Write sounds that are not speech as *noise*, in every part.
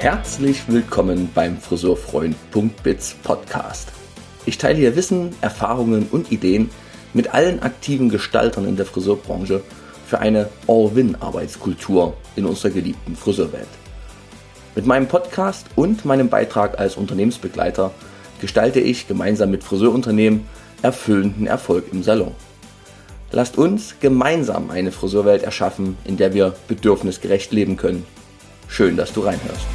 Herzlich willkommen beim Friseurfreund.biz Podcast. Ich teile hier Wissen, Erfahrungen und Ideen mit allen aktiven Gestaltern in der Friseurbranche für eine All-Win-Arbeitskultur in unserer geliebten Friseurwelt. Mit meinem Podcast und meinem Beitrag als Unternehmensbegleiter gestalte ich gemeinsam mit Friseurunternehmen erfüllenden Erfolg im Salon. Lasst uns gemeinsam eine Friseurwelt erschaffen, in der wir bedürfnisgerecht leben können. Schön, dass du reinhörst.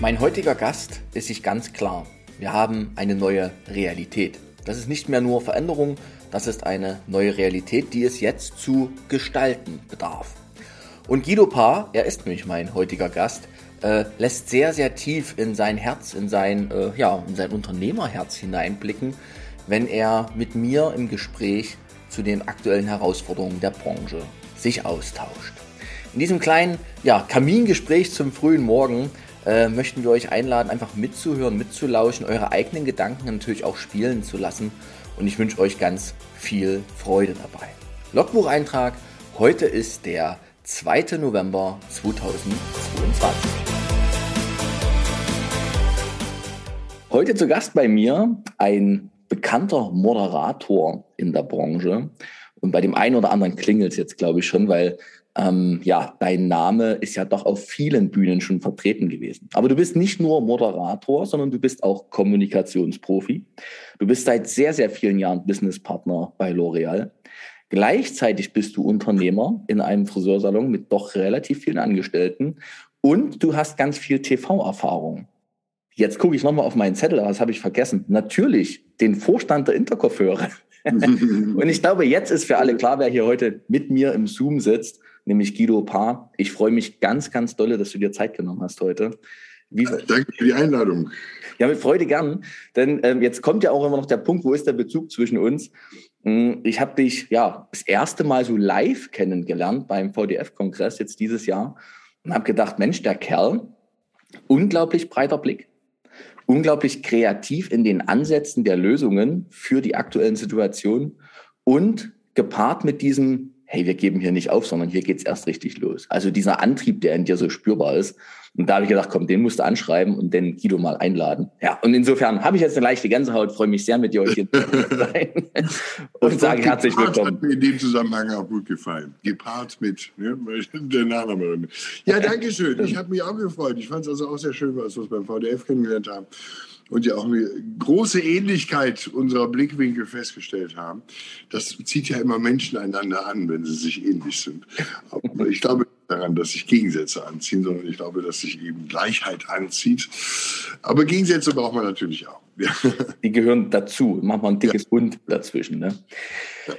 Mein heutiger Gast ist sich ganz klar. Wir haben eine neue Realität. Das ist nicht mehr nur Veränderung, das ist eine neue Realität, die es jetzt zu gestalten bedarf. Und Guido Paar, er ist nämlich mein heutiger Gast, äh, lässt sehr, sehr tief in sein Herz, in sein, äh, ja, in sein Unternehmerherz hineinblicken, wenn er mit mir im Gespräch zu den aktuellen Herausforderungen der Branche sich austauscht. In diesem kleinen ja, Kamingespräch zum frühen Morgen äh, möchten wir euch einladen, einfach mitzuhören, mitzulauschen, eure eigenen Gedanken natürlich auch spielen zu lassen. Und ich wünsche euch ganz viel Freude dabei. Logbucheintrag, heute ist der 2. November 2022. Heute zu Gast bei mir ein bekannter Moderator in der Branche. Und bei dem einen oder anderen klingelt es jetzt, glaube ich, schon, weil ähm, ja, dein Name ist ja doch auf vielen Bühnen schon vertreten gewesen. Aber du bist nicht nur Moderator, sondern du bist auch Kommunikationsprofi. Du bist seit sehr, sehr vielen Jahren Businesspartner bei L'Oreal. Gleichzeitig bist du Unternehmer in einem Friseursalon mit doch relativ vielen Angestellten und du hast ganz viel TV-Erfahrung. Jetzt gucke ich nochmal auf meinen Zettel, aber das habe ich vergessen. Natürlich den Vorstand der Interkopfhörer. *laughs* und ich glaube, jetzt ist für alle klar, wer hier heute mit mir im Zoom sitzt nämlich Guido Paar. Ich freue mich ganz, ganz dolle, dass du dir Zeit genommen hast heute. Wie, Danke für die Einladung. Ja, mit Freude gern. Denn ähm, jetzt kommt ja auch immer noch der Punkt, wo ist der Bezug zwischen uns? Hm, ich habe dich ja das erste Mal so live kennengelernt beim VDF-Kongress jetzt dieses Jahr und habe gedacht, Mensch, der Kerl, unglaublich breiter Blick, unglaublich kreativ in den Ansätzen der Lösungen für die aktuellen Situationen und gepaart mit diesem hey, wir geben hier nicht auf, sondern hier geht's erst richtig los. Also dieser Antrieb, der in dir so spürbar ist. Und da habe ich gedacht, komm, den musst du anschreiben und den Guido mal einladen. Ja, und insofern habe ich jetzt eine leichte Gänsehaut, freue mich sehr, mit dir heute hier zu sein *laughs* und sage herzlich willkommen. hat mir in dem Zusammenhang auch gut gefallen. Gepaart mit ne, der Nachname. Ja, danke schön. Ich habe mich auch gefreut. Ich fand es also auch sehr schön, was wir beim VDF kennengelernt haben und ja auch eine große Ähnlichkeit unserer Blickwinkel festgestellt haben. Das zieht ja immer Menschen einander an, wenn sie sich ähnlich sind. Aber ich glaube daran, dass sich Gegensätze anziehen, sondern ich glaube, dass sich eben Gleichheit anzieht. Aber Gegensätze braucht man natürlich auch. Die gehören dazu. Machen wir ein dickes ja. Und dazwischen. Ne? Ja.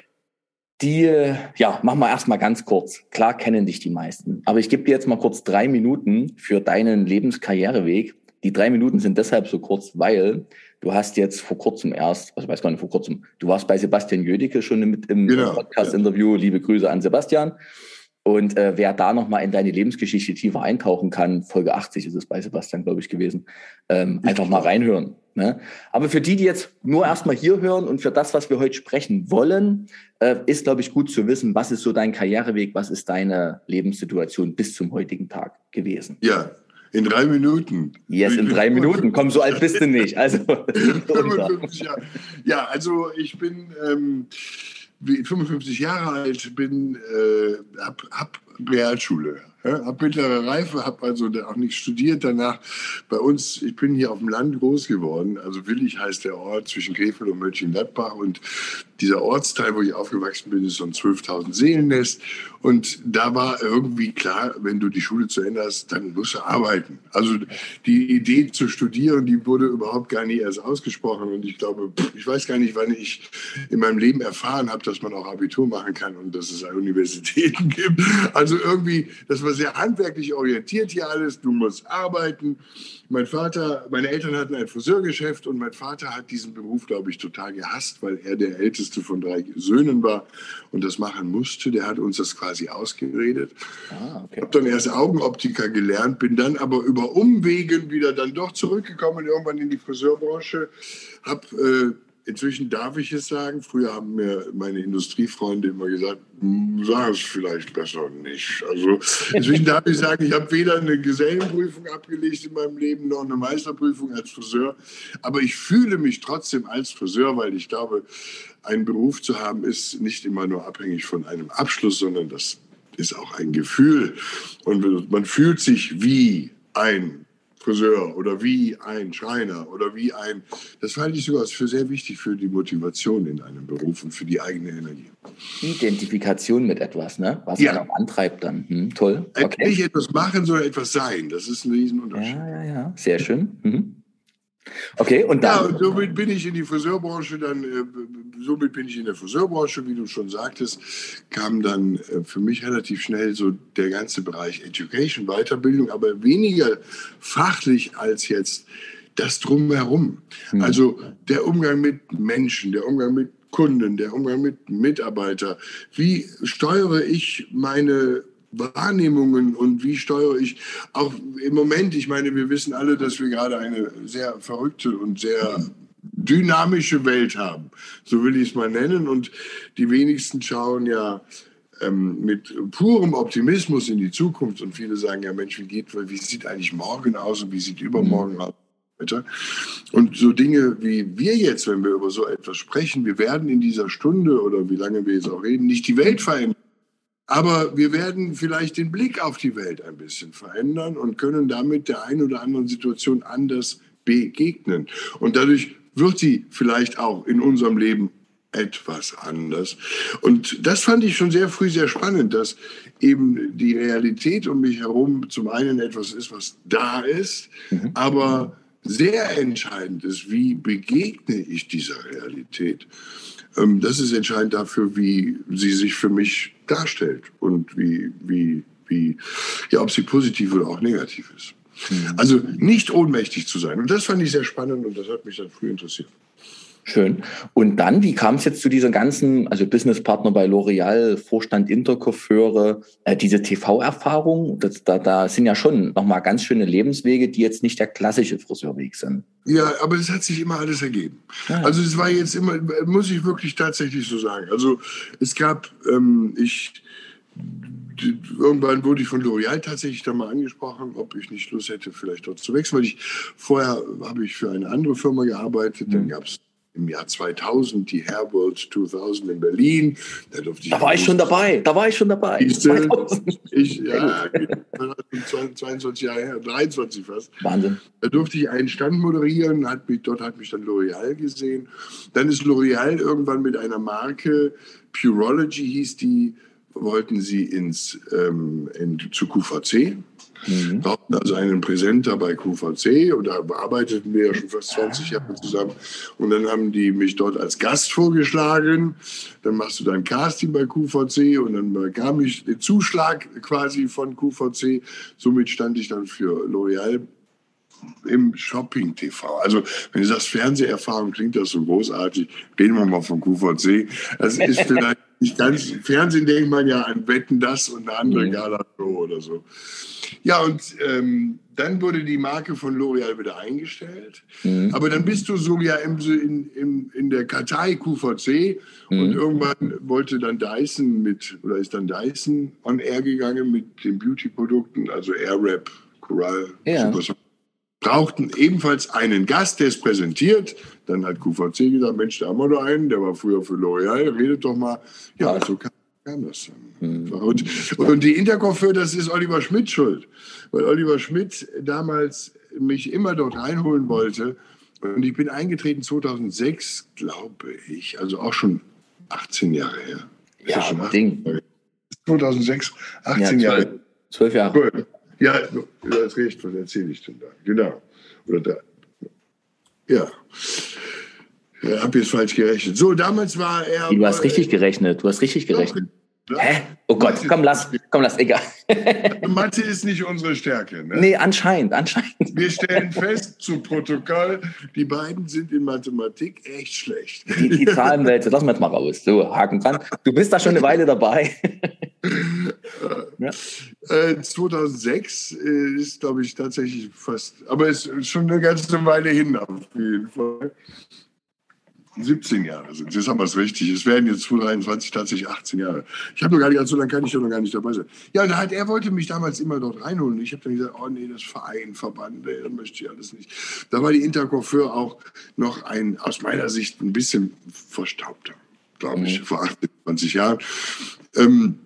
Die, ja, machen wir erstmal ganz kurz. Klar kennen dich die meisten. Aber ich gebe dir jetzt mal kurz drei Minuten für deinen Lebenskarriereweg die drei Minuten sind deshalb so kurz, weil du hast jetzt vor kurzem erst, also ich weiß gar nicht vor kurzem, du warst bei Sebastian Jödicke schon mit im genau, Podcast-Interview. Liebe Grüße an Sebastian. Und äh, wer da nochmal in deine Lebensgeschichte tiefer eintauchen kann, Folge 80 ist es bei Sebastian, glaube ich, gewesen, ähm, einfach mal reinhören. Ne? Aber für die, die jetzt nur erstmal hier hören und für das, was wir heute sprechen wollen, äh, ist, glaube ich, gut zu wissen, was ist so dein Karriereweg, was ist deine Lebenssituation bis zum heutigen Tag gewesen. Ja, in drei Minuten. Yes, in drei Minuten. Komm, so alt bist du nicht. Also, *laughs* *laughs* 55 Jahre. Ja, also ich bin ähm, 55 Jahre alt, bin, äh, hab, hab Realschule ja, habe mittlere Reife, habe also auch nicht studiert danach. Bei uns, ich bin hier auf dem Land groß geworden. Also Willig heißt der Ort zwischen Krefeld und Mönchengladbach. Und dieser Ortsteil, wo ich aufgewachsen bin, ist so ein 12.000 Seelennest. Und da war irgendwie klar, wenn du die Schule zu Ende hast, dann musst du arbeiten. Also die Idee zu studieren, die wurde überhaupt gar nicht erst ausgesprochen. Und ich glaube, ich weiß gar nicht, wann ich in meinem Leben erfahren habe, dass man auch Abitur machen kann und dass es Universitäten *laughs* gibt. Also irgendwie, das war war sehr handwerklich orientiert hier alles. Du musst arbeiten. Mein Vater, meine Eltern hatten ein Friseurgeschäft und mein Vater hat diesen Beruf, glaube ich, total gehasst, weil er der älteste von drei Söhnen war und das machen musste. Der hat uns das quasi ausgeredet. Ah, okay. Habe dann erst Augenoptiker gelernt, bin dann aber über Umwegen wieder dann doch zurückgekommen, irgendwann in die Friseurbranche. Habe äh, inzwischen darf ich es sagen. Früher haben mir meine Industriefreunde immer gesagt, hm, sag es vielleicht besser nicht. Also inzwischen darf ich sagen, ich habe weder eine Gesellenprüfung abgelegt in meinem Leben noch eine Meisterprüfung als Friseur. Aber ich fühle mich trotzdem als Friseur, weil ich glaube, einen Beruf zu haben ist nicht immer nur abhängig von einem Abschluss, sondern das ist auch ein Gefühl. Und man fühlt sich wie ein Friseur oder wie ein Schreiner oder wie ein, das halte ich sogar für sehr wichtig für die Motivation in einem Beruf und für die eigene Energie. Identifikation mit etwas, ne? was ja. auch antreibt dann. Hm, toll. Okay. Nicht etwas machen, sondern etwas sein. Das ist ein Riesenunterschied. Ja, ja, ja. Sehr schön. Mhm. Okay, und dann. Ja, und somit bin ich in die Friseurbranche dann, äh, somit bin ich in der Friseurbranche, wie du schon sagtest, kam dann äh, für mich relativ schnell so der ganze Bereich Education, Weiterbildung, aber weniger fachlich als jetzt das Drumherum. Mhm. Also der Umgang mit Menschen, der Umgang mit Kunden, der Umgang mit Mitarbeitern. Wie steuere ich meine Wahrnehmungen und wie steuere ich auch im Moment, ich meine, wir wissen alle, dass wir gerade eine sehr verrückte und sehr dynamische Welt haben. So will ich es mal nennen. Und die wenigsten schauen ja ähm, mit purem Optimismus in die Zukunft. Und viele sagen ja, Mensch, wie geht, wie sieht eigentlich morgen aus und wie sieht übermorgen mhm. aus? Und so Dinge wie wir jetzt, wenn wir über so etwas sprechen, wir werden in dieser Stunde oder wie lange wir jetzt auch reden, nicht die Welt verändern. Aber wir werden vielleicht den Blick auf die Welt ein bisschen verändern und können damit der einen oder anderen Situation anders begegnen. Und dadurch wird sie vielleicht auch in unserem Leben etwas anders. Und das fand ich schon sehr früh sehr spannend, dass eben die Realität um mich herum zum einen etwas ist, was da ist, mhm. aber sehr entscheidend ist, wie begegne ich dieser Realität. Ähm, das ist entscheidend dafür, wie sie sich für mich darstellt und wie, wie, wie, ja, ob sie positiv oder auch negativ ist. Mhm. Also nicht ohnmächtig zu sein. Und das fand ich sehr spannend und das hat mich dann früh interessiert. Schön. Und dann, wie kam es jetzt zu dieser ganzen, also Businesspartner bei L'Oreal, Vorstand Intercoiffeure, äh, diese TV-Erfahrung? Da, da sind ja schon nochmal ganz schöne Lebenswege, die jetzt nicht der klassische Friseurweg sind. Ja, aber es hat sich immer alles ergeben. Ja. Also es war jetzt immer, muss ich wirklich tatsächlich so sagen. Also es gab, ähm, ich, irgendwann wurde ich von L'Oreal tatsächlich da mal angesprochen, ob ich nicht Lust hätte, vielleicht dort zu wechseln, weil ich vorher habe ich für eine andere Firma gearbeitet, mhm. dann gab es im Jahr 2000 die Hair World 2000 in Berlin. Da, da war ich schon dabei, da war ich schon dabei. Ich, ich ja, 22 Jahre her, 23 fast. Wahnsinn. Da durfte ich einen Stand moderieren, hat mich, dort hat mich dann L'Oreal gesehen. Dann ist L'Oreal irgendwann mit einer Marke, Purology hieß die, wollten sie ins, ähm, in, zu QVC Mhm. Wir hatten also einen Präsenter bei QVC und da arbeiteten wir ja schon fast 20 Jahre zusammen. Und dann haben die mich dort als Gast vorgeschlagen. Dann machst du dein Casting bei QVC und dann bekam ich den Zuschlag quasi von QVC. Somit stand ich dann für L'Oreal im Shopping-TV. Also, wenn du sagst Fernseherfahrung, klingt das so großartig. Reden wir mal von QVC. Das ist *laughs* vielleicht nicht ganz. Fernsehen denkt man ja an Wetten, das und eine andere mhm. Gala-Show oder so. Ja, und ähm, dann wurde die Marke von L'Oreal wieder eingestellt. Mhm. Aber dann bist du so ja in, in, in der Kartei QVC mhm. und irgendwann wollte dann Dyson mit, oder ist dann Dyson on Air gegangen mit den Beauty-Produkten, also Airwrap, Coral, ja. Super brauchten ebenfalls einen Gast, der es präsentiert. Dann hat QVC gesagt, Mensch, da haben wir doch einen, der war früher für L'Oreal, redet doch mal. Ja, so kam das. Mhm. Und, und die Intercoiffeur, das ist Oliver Schmidt schuld. Weil Oliver Schmidt damals mich immer dort reinholen wollte. Und ich bin eingetreten 2006, glaube ich, also auch schon 18 Jahre her. Ja, schon 18 Ding. 2006, 18 ja, 12, Jahre. 12 Jahre. Ja, du hast recht, was erzähle ich denn da? Genau. Oder da. Ja. Ich habe jetzt falsch gerechnet. So, damals war er. Du hast richtig gerechnet. Du hast richtig gerechnet. Hä? Oh Gott, komm, lass, komm, lass, egal. *laughs* Mathe ist nicht unsere Stärke. Ne? Nee, anscheinend, anscheinend. Wir stellen fest, zu Protokoll, die beiden sind in Mathematik echt schlecht. Die, die Zahlenwelt, lassen wir jetzt mal raus. So, Haken dran. Du bist da schon eine Weile dabei. *laughs* ja. äh, 2006 äh, ist, glaube ich, tatsächlich fast, aber es ist schon eine ganze Weile hin auf jeden Fall. 17 Jahre sind. Jetzt haben wir es richtig. Es werden jetzt 2023 tatsächlich 18 Jahre. Ich habe noch gar nicht, so lange kann ich doch noch gar nicht dabei sein. Ja, und hat, er wollte mich damals immer dort reinholen. Ich habe dann gesagt, oh nee, das Verein, Verband, ey, das möchte ich alles nicht. Da war die Intercoiffeur auch noch ein, aus meiner Sicht, ein bisschen verstaubter, glaube ich, mhm. vor 18, 20 Jahren. Ähm,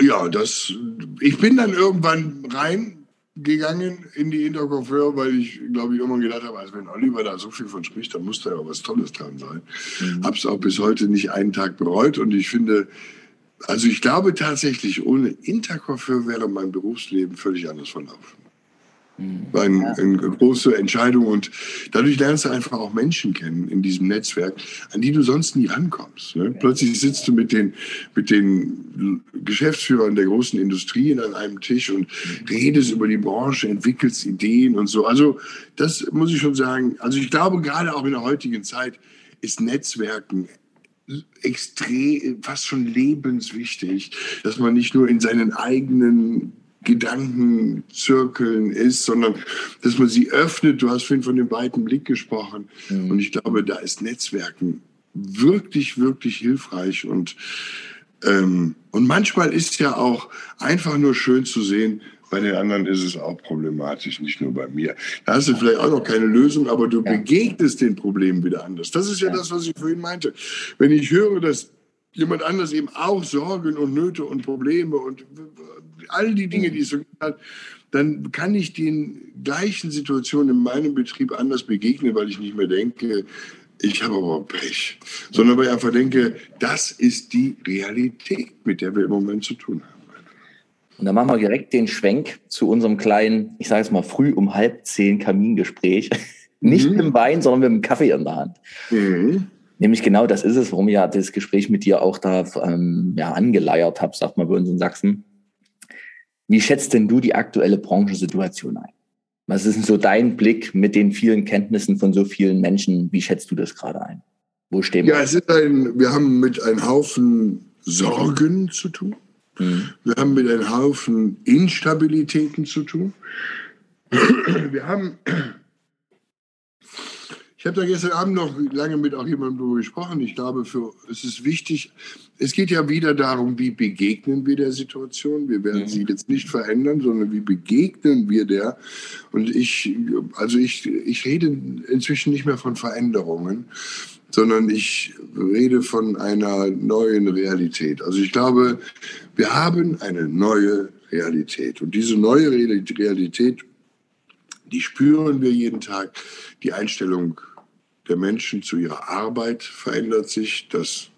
ja, das, ich bin dann irgendwann rein gegangen in die Intercoiffeur, weil ich, glaube ich, immer gedacht habe, als wenn Oliver da so viel von spricht, dann muss da ja was Tolles dran sein. Mhm. Habe es auch bis heute nicht einen Tag bereut und ich finde, also ich glaube tatsächlich, ohne Intercoiffeur wäre mein Berufsleben völlig anders verlaufen. War ein, eine große Entscheidung und dadurch lernst du einfach auch Menschen kennen in diesem Netzwerk, an die du sonst nie rankommst. Ne? Plötzlich sitzt du mit den, mit den Geschäftsführern der großen Industrien an einem Tisch und redest über die Branche, entwickelst Ideen und so. Also das muss ich schon sagen. Also ich glaube, gerade auch in der heutigen Zeit ist Netzwerken extrem, fast schon lebenswichtig, dass man nicht nur in seinen eigenen Gedankenzirkeln ist, sondern dass man sie öffnet. Du hast vorhin von dem weiten Blick gesprochen. Mhm. Und ich glaube, da ist Netzwerken wirklich, wirklich hilfreich. Und, ähm, und manchmal ist ja auch einfach nur schön zu sehen, bei den anderen ist es auch problematisch, nicht nur bei mir. Da hast du vielleicht auch noch keine Lösung, aber du ja. begegnest den Problemen wieder anders. Das ist ja, ja, das, was ich vorhin meinte. Wenn ich höre, dass jemand anders eben auch Sorgen und Nöte und Probleme und all die Dinge, die es so hat, dann kann ich den gleichen Situationen in meinem Betrieb anders begegnen, weil ich nicht mehr denke, ich habe aber Pech, sondern weil ich einfach denke, das ist die Realität, mit der wir im Moment zu tun haben. Und dann machen wir direkt den Schwenk zu unserem kleinen, ich sage es mal früh um halb zehn Kamingespräch. *laughs* Nicht mhm. mit dem Wein, sondern mit dem Kaffee in der Hand. Mhm. Nämlich genau das ist es, warum ich ja das Gespräch mit dir auch da ähm, ja, angeleiert habe, sagt man bei uns in Sachsen. Wie schätzt denn du die aktuelle Branchensituation ein? Was ist denn so dein Blick mit den vielen Kenntnissen von so vielen Menschen? Wie schätzt du das gerade ein? Wo stehen wir? Ja, es ist ein, wir haben mit einem Haufen Sorgen zu tun. Mhm. Wir haben mit einem Haufen Instabilitäten zu tun. Wir haben ich habe da gestern Abend noch lange mit auch jemandem darüber gesprochen. Ich glaube, für, es ist wichtig, es geht ja wieder darum, wie begegnen wir der Situation. Wir werden mhm. sie jetzt nicht verändern, sondern wie begegnen wir der. Und ich, also ich, ich rede inzwischen nicht mehr von Veränderungen, sondern ich rede von einer neuen Realität. Also ich glaube, wir haben eine neue Realität. Und diese neue Realität, die spüren wir jeden Tag. Die Einstellung der Menschen zu ihrer Arbeit verändert sich. Das,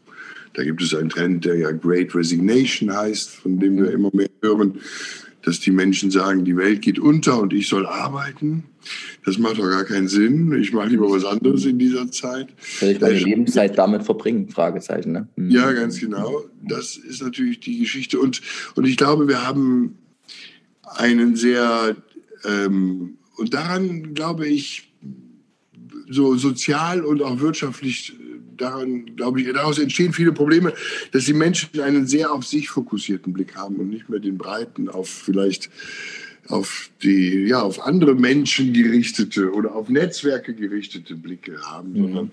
da gibt es einen Trend, der ja Great Resignation heißt, von dem wir immer mehr hören, dass die Menschen sagen, die Welt geht unter und ich soll arbeiten. Das macht doch gar keinen Sinn. Ich mache lieber was anderes in dieser Zeit. Soll ich meine Lebenszeit damit verbringen? Fragezeichen. Ne? Mhm. Ja, ganz genau. Das ist natürlich die Geschichte. Und, und ich glaube, wir haben einen sehr, ähm, und daran glaube ich, so sozial und auch wirtschaftlich äh, daran, glaube ich, daraus entstehen viele Probleme, dass die Menschen einen sehr auf sich fokussierten Blick haben und nicht mehr den breiten, auf vielleicht auf die, ja, auf andere Menschen gerichtete oder auf Netzwerke gerichtete Blicke haben, mhm. sondern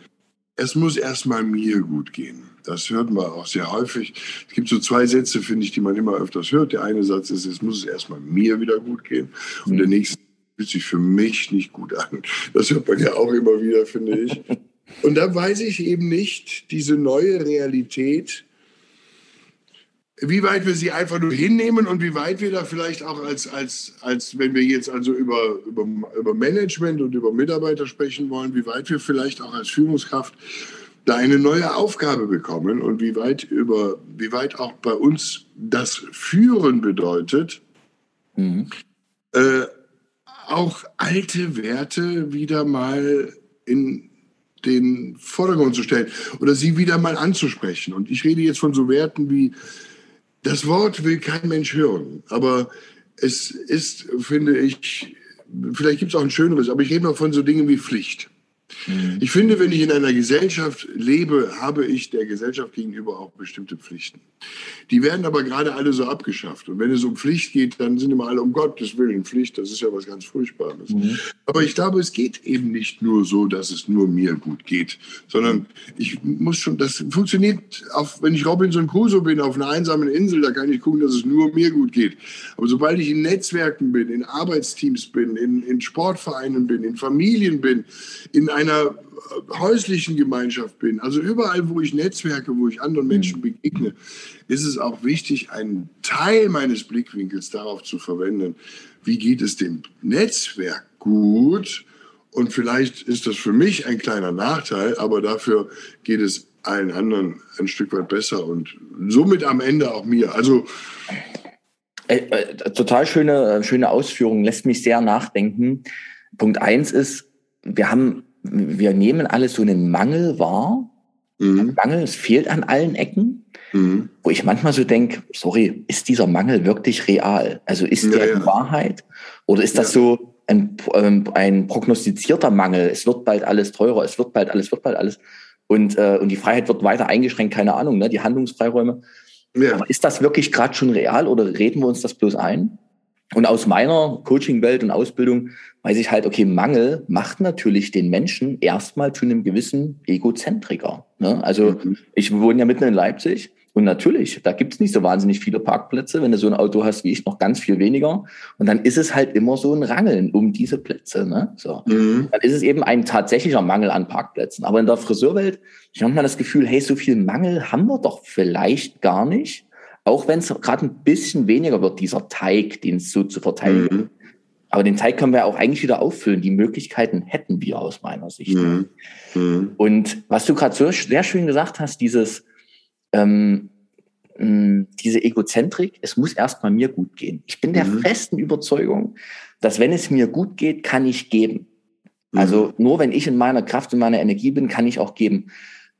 es muss erstmal mir gut gehen. Das hört man auch sehr häufig. Es gibt so zwei Sätze, finde ich, die man immer öfters hört. Der eine Satz ist, es muss erstmal mir wieder gut gehen. Und mhm. der nächste fühlt sich für mich nicht gut an. Das hört man ja auch immer wieder, finde ich. Und da weiß ich eben nicht, diese neue Realität, wie weit wir sie einfach nur hinnehmen und wie weit wir da vielleicht auch als, als, als wenn wir jetzt also über, über, über Management und über Mitarbeiter sprechen wollen, wie weit wir vielleicht auch als Führungskraft da eine neue Aufgabe bekommen und wie weit, über, wie weit auch bei uns das Führen bedeutet, mhm. äh, auch alte Werte wieder mal in den Vordergrund zu stellen oder sie wieder mal anzusprechen. Und ich rede jetzt von so Werten wie, das Wort will kein Mensch hören, aber es ist, finde ich, vielleicht gibt es auch ein schöneres, aber ich rede mal von so Dingen wie Pflicht. Mhm. Ich finde, wenn ich in einer Gesellschaft lebe, habe ich der Gesellschaft gegenüber auch bestimmte Pflichten. Die werden aber gerade alle so abgeschafft. Und wenn es um Pflicht geht, dann sind immer alle um Gottes Willen Pflicht. Das ist ja was ganz Furchtbares. Mhm. Aber ich glaube, es geht eben nicht nur so, dass es nur mir gut geht, sondern ich muss schon, das funktioniert, auch wenn ich Robinson Crusoe bin, auf einer einsamen Insel, da kann ich gucken, dass es nur mir gut geht. Aber sobald ich in Netzwerken bin, in Arbeitsteams bin, in, in Sportvereinen bin, in Familien bin, in einer häuslichen Gemeinschaft bin, also überall, wo ich netzwerke, wo ich anderen Menschen begegne, ist es auch wichtig, einen Teil meines Blickwinkels darauf zu verwenden, wie geht es dem Netzwerk gut. Und vielleicht ist das für mich ein kleiner Nachteil, aber dafür geht es allen anderen ein Stück weit besser und somit am Ende auch mir. Also äh, äh, total schöne, schöne Ausführung, lässt mich sehr nachdenken. Punkt eins ist, wir haben wir nehmen alles so einen Mangel wahr. Mhm. Mangel, es fehlt an allen Ecken. Mhm. Wo ich manchmal so denke, sorry, ist dieser Mangel wirklich real? Also ist ja, der ja. Wahrheit? Oder ist das ja. so ein, ähm, ein prognostizierter Mangel? Es wird bald alles teurer, es wird bald alles, wird bald alles. Und, äh, und die Freiheit wird weiter eingeschränkt, keine Ahnung, ne? die Handlungsfreiräume. Ja. Aber ist das wirklich gerade schon real oder reden wir uns das bloß ein? Und aus meiner Coaching-Welt und Ausbildung weiß ich halt, okay, Mangel macht natürlich den Menschen erstmal zu einem gewissen Egozentriker. Ne? Also mhm. ich wohne ja mitten in Leipzig und natürlich, da gibt's nicht so wahnsinnig viele Parkplätze. Wenn du so ein Auto hast wie ich, noch ganz viel weniger. Und dann ist es halt immer so ein Rangeln um diese Plätze. Ne? So. Mhm. Dann ist es eben ein tatsächlicher Mangel an Parkplätzen. Aber in der Friseurwelt, ich habe mal das Gefühl, hey, so viel Mangel haben wir doch vielleicht gar nicht. Auch wenn es gerade ein bisschen weniger wird, dieser Teig, den es so zu verteilen mhm. Aber den Teig können wir auch eigentlich wieder auffüllen. Die Möglichkeiten hätten wir aus meiner Sicht. Mhm. Mhm. Und was du gerade so sehr schön gesagt hast, dieses, ähm, diese Egozentrik, es muss erstmal mir gut gehen. Ich bin der mhm. festen Überzeugung, dass wenn es mir gut geht, kann ich geben. Also mhm. nur wenn ich in meiner Kraft und meiner Energie bin, kann ich auch geben.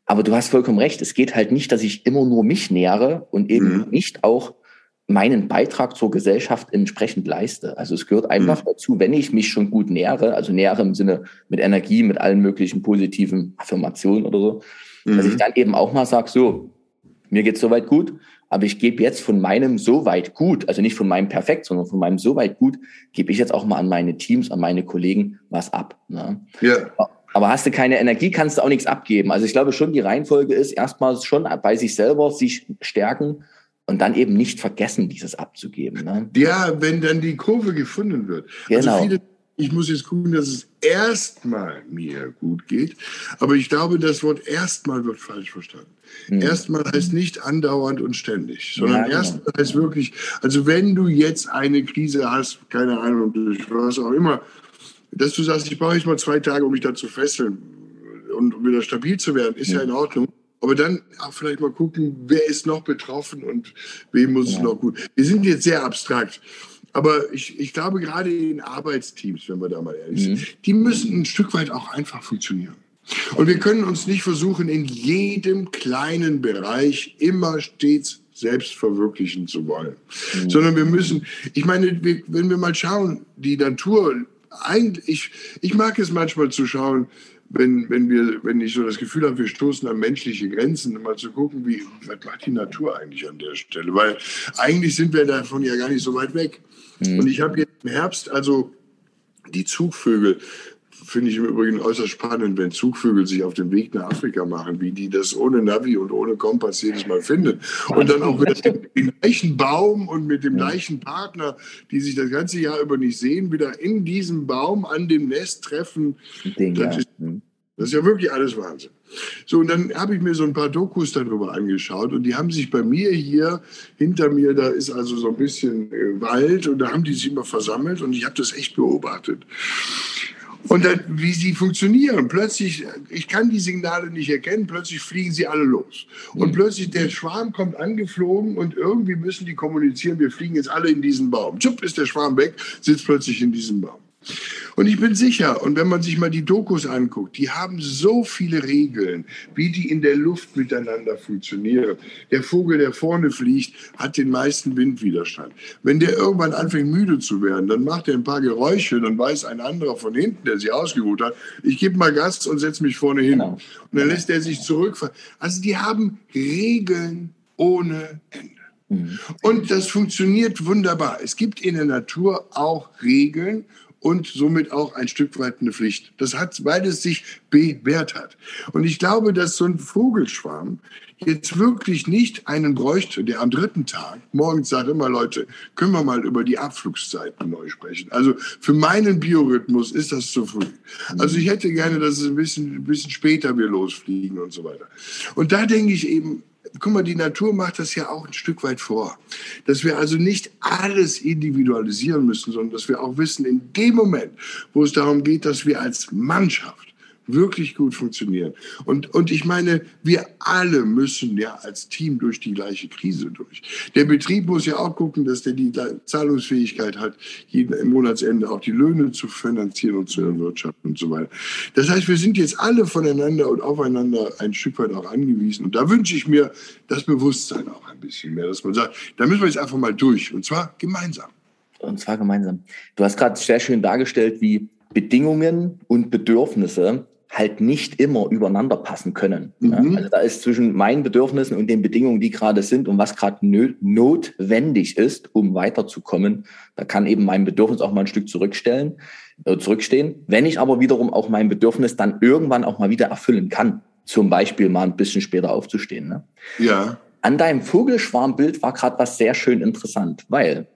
Aber du hast vollkommen recht. Es geht halt nicht, dass ich immer nur mich nähere und eben mhm. nicht auch meinen Beitrag zur Gesellschaft entsprechend leiste. Also es gehört einfach mhm. dazu, wenn ich mich schon gut nähere, also nähere im Sinne mit Energie, mit allen möglichen positiven Affirmationen oder so, mhm. dass ich mhm. dann eben auch mal sage, so, mir geht's soweit gut, aber ich gebe jetzt von meinem soweit gut, also nicht von meinem perfekt, sondern von meinem soweit gut, gebe ich jetzt auch mal an meine Teams, an meine Kollegen was ab. Ne? Ja. Aber hast du keine Energie, kannst du auch nichts abgeben. Also ich glaube schon, die Reihenfolge ist erstmal schon bei sich selber sich stärken und dann eben nicht vergessen, dieses abzugeben. Ne? Ja, wenn dann die Kurve gefunden wird. Also genau. Also viele, ich muss jetzt gucken, dass es erstmal mir gut geht. Aber ich glaube, das Wort erstmal wird falsch verstanden. Hm. Erstmal heißt nicht andauernd und ständig, sondern ja, genau. erstmal heißt wirklich, also wenn du jetzt eine Krise hast, keine Ahnung, durch was auch immer, dass du sagst, ich brauche jetzt mal zwei Tage, um mich da zu fesseln und um wieder stabil zu werden, ist ja, ja in Ordnung. Aber dann auch vielleicht mal gucken, wer ist noch betroffen und wem muss ja. es noch gut. Wir sind jetzt sehr abstrakt. Aber ich, ich glaube, gerade in Arbeitsteams, wenn wir da mal ehrlich mhm. sind, die müssen ein Stück weit auch einfach funktionieren. Und wir können uns nicht versuchen, in jedem kleinen Bereich immer stets selbst verwirklichen zu wollen. Mhm. Sondern wir müssen, ich meine, wenn wir mal schauen, die Natur, eigentlich, ich, ich mag es manchmal zu schauen, wenn, wenn, wir, wenn ich so das Gefühl habe, wir stoßen an menschliche Grenzen, mal zu gucken, wie, was macht die Natur eigentlich an der Stelle? Weil eigentlich sind wir davon ja gar nicht so weit weg. Mhm. Und ich habe jetzt im Herbst, also die Zugvögel, finde ich im Übrigen äußerst spannend, wenn Zugvögel sich auf den Weg nach Afrika machen, wie die das ohne Navi und ohne Kompass jedes Mal finden. Und dann auch wieder mit dem gleichen Baum und mit dem gleichen Partner, die sich das ganze Jahr über nicht sehen, wieder in diesem Baum an dem Nest treffen. Das ist, hm. das ist ja wirklich alles Wahnsinn. So, und dann habe ich mir so ein paar Dokus darüber angeschaut und die haben sich bei mir hier, hinter mir, da ist also so ein bisschen äh, Wald und da haben die sich immer versammelt und ich habe das echt beobachtet. Und dann, wie sie funktionieren. Plötzlich, ich kann die Signale nicht erkennen, plötzlich fliegen sie alle los. Und mhm. plötzlich der Schwarm kommt angeflogen und irgendwie müssen die kommunizieren, wir fliegen jetzt alle in diesen Baum. Zupp ist der Schwarm weg, sitzt plötzlich in diesem Baum. Und ich bin sicher, und wenn man sich mal die Dokus anguckt, die haben so viele Regeln, wie die in der Luft miteinander funktionieren. Der Vogel, der vorne fliegt, hat den meisten Windwiderstand. Wenn der irgendwann anfängt müde zu werden, dann macht er ein paar Geräusche, dann weiß ein anderer von hinten, der sie ausgeruht hat, ich gebe mal Gas und setze mich vorne hin. Genau. Und dann lässt er sich zurückfahren. Also die haben Regeln ohne Ende. Mhm. Und das funktioniert wunderbar. Es gibt in der Natur auch Regeln und somit auch ein Stück weit eine Pflicht. Das hat, weil es sich bewährt hat. Und ich glaube, dass so ein Vogelschwarm jetzt wirklich nicht einen bräuchte, der am dritten Tag morgens sagt immer, Leute, können wir mal über die Abflugszeiten neu sprechen. Also für meinen Biorhythmus ist das zu früh. Also ich hätte gerne, dass es ein bisschen, ein bisschen später wir losfliegen und so weiter. Und da denke ich eben, guck mal, die Natur macht das ja auch ein Stück weit vor. Dass wir also nicht alles individualisieren müssen, sondern dass wir auch wissen, in dem Moment, wo es darum geht, dass wir als Mannschaft wirklich gut funktionieren. Und, und ich meine, wir alle müssen ja als Team durch die gleiche Krise durch. Der Betrieb muss ja auch gucken, dass der die Zahlungsfähigkeit hat, jeden Monatsende auch die Löhne zu finanzieren und zu erwirtschaften und so weiter. Das heißt, wir sind jetzt alle voneinander und aufeinander ein Stück weit auch angewiesen. Und da wünsche ich mir das Bewusstsein auch ein bisschen mehr, dass man sagt, da müssen wir jetzt einfach mal durch. Und zwar gemeinsam. Und zwar gemeinsam. Du hast gerade sehr schön dargestellt, wie Bedingungen und Bedürfnisse halt nicht immer übereinander passen können. Mhm. Also da ist zwischen meinen Bedürfnissen und den Bedingungen, die gerade sind und was gerade notwendig ist, um weiterzukommen, da kann eben mein Bedürfnis auch mal ein Stück zurückstellen, äh, zurückstehen. Wenn ich aber wiederum auch mein Bedürfnis dann irgendwann auch mal wieder erfüllen kann, zum Beispiel mal ein bisschen später aufzustehen. Ne? Ja. An deinem Vogelschwarmbild war gerade was sehr schön interessant, weil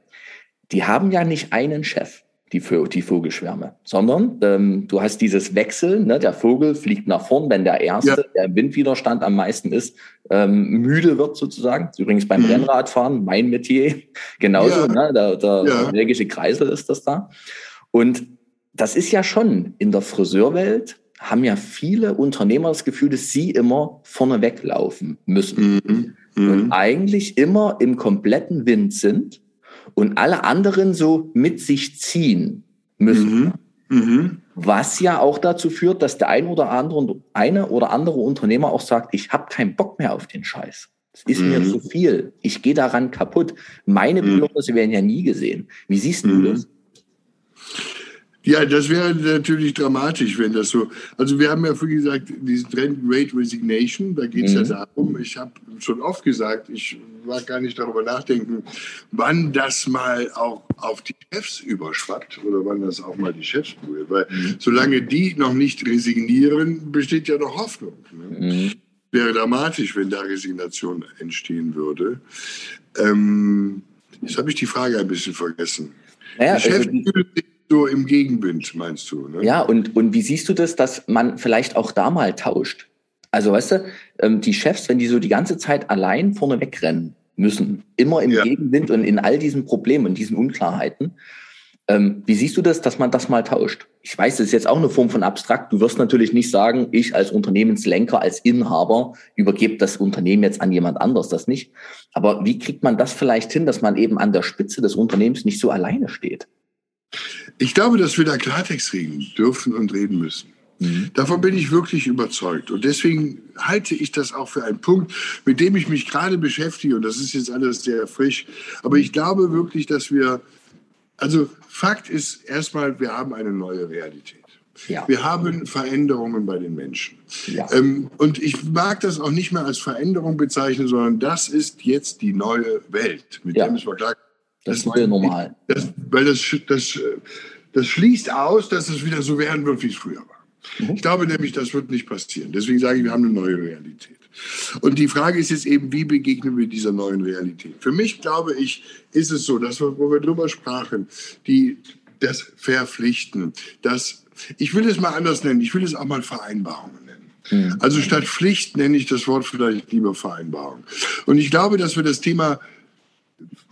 die haben ja nicht einen Chef die, die Vogelschwärme, sondern ähm, du hast dieses Wechseln, ne? der Vogel fliegt nach vorn, wenn der erste, ja. der Windwiderstand am meisten ist, ähm, müde wird sozusagen. Übrigens beim mhm. Rennradfahren mein Metier, *laughs* genauso, ja. ne? der, der ja. energische Kreisel ist das da. Und das ist ja schon in der Friseurwelt haben ja viele Unternehmer das Gefühl, dass sie immer vorne weglaufen müssen mhm. Mhm. und eigentlich immer im kompletten Wind sind und alle anderen so mit sich ziehen müssen. Mhm. Mhm. Was ja auch dazu führt, dass der ein oder andere, eine oder andere Unternehmer auch sagt, ich habe keinen Bock mehr auf den Scheiß. Es ist mhm. mir zu viel. Ich gehe daran kaputt. Meine mhm. Bedürfnisse werden ja nie gesehen. Wie siehst du mhm. das? Ja, das wäre natürlich dramatisch, wenn das so. Also wir haben ja früher gesagt, diesen Trend Great Resignation, da geht es mhm. ja darum, ich habe schon oft gesagt, ich mag gar nicht darüber nachdenken, wann das mal auch auf die Chefs überschwappt oder wann das auch mal die Chefs berührt. Weil mhm. solange die noch nicht resignieren, besteht ja noch Hoffnung. Ne? Mhm. Wäre dramatisch, wenn da Resignation entstehen würde. Ähm, jetzt habe ich die Frage ein bisschen vergessen. Naja, die Chefs also so im Gegenwind, meinst du? Ne? Ja, und, und wie siehst du das, dass man vielleicht auch da mal tauscht? Also, weißt du, ähm, die Chefs, wenn die so die ganze Zeit allein vorne wegrennen müssen, immer im ja. Gegenwind und in all diesen Problemen und diesen Unklarheiten, ähm, wie siehst du das, dass man das mal tauscht? Ich weiß, das ist jetzt auch eine Form von abstrakt. Du wirst natürlich nicht sagen, ich als Unternehmenslenker, als Inhaber übergebe das Unternehmen jetzt an jemand anders, das nicht. Aber wie kriegt man das vielleicht hin, dass man eben an der Spitze des Unternehmens nicht so alleine steht? Ich glaube, dass wir da Klartext reden dürfen und reden müssen. Mhm. Davon bin ich wirklich überzeugt. Und deswegen halte ich das auch für einen Punkt, mit dem ich mich gerade beschäftige. Und das ist jetzt alles sehr frisch. Aber ich glaube wirklich, dass wir, also Fakt ist erstmal, wir haben eine neue Realität. Ja. Wir haben Veränderungen bei den Menschen. Ja. Ähm, und ich mag das auch nicht mehr als Veränderung bezeichnen, sondern das ist jetzt die neue Welt. Mit ja. der müssen wir klar das, ist normal. Das, weil das, das, das schließt aus, dass es wieder so werden wird, wie es früher war. Mhm. Ich glaube nämlich, das wird nicht passieren. Deswegen sage ich, wir haben eine neue Realität. Und die Frage ist jetzt eben, wie begegnen wir dieser neuen Realität? Für mich, glaube ich, ist es so, dass wir, wo wir drüber sprachen, die, das Verpflichten, das, ich will es mal anders nennen, ich will es auch mal Vereinbarungen nennen. Mhm. Also statt Pflicht nenne ich das Wort vielleicht lieber Vereinbarung. Und ich glaube, dass wir das Thema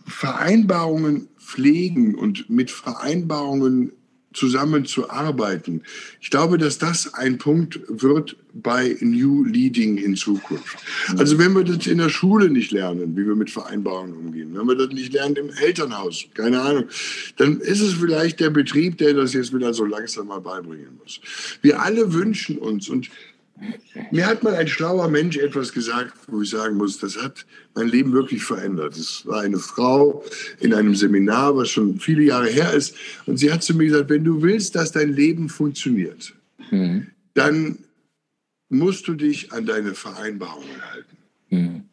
Vereinbarungen pflegen und mit Vereinbarungen zusammenzuarbeiten. Ich glaube, dass das ein Punkt wird bei New Leading in Zukunft. Also wenn wir das in der Schule nicht lernen, wie wir mit Vereinbarungen umgehen, wenn wir das nicht lernen im Elternhaus, keine Ahnung, dann ist es vielleicht der Betrieb, der das jetzt wieder so langsam mal beibringen muss. Wir alle wünschen uns und mir hat mal ein schlauer Mensch etwas gesagt, wo ich sagen muss, das hat mein Leben wirklich verändert. Es war eine Frau in einem Seminar, was schon viele Jahre her ist. Und sie hat zu mir gesagt, wenn du willst, dass dein Leben funktioniert, mhm. dann musst du dich an deine Vereinbarungen halten. Mhm.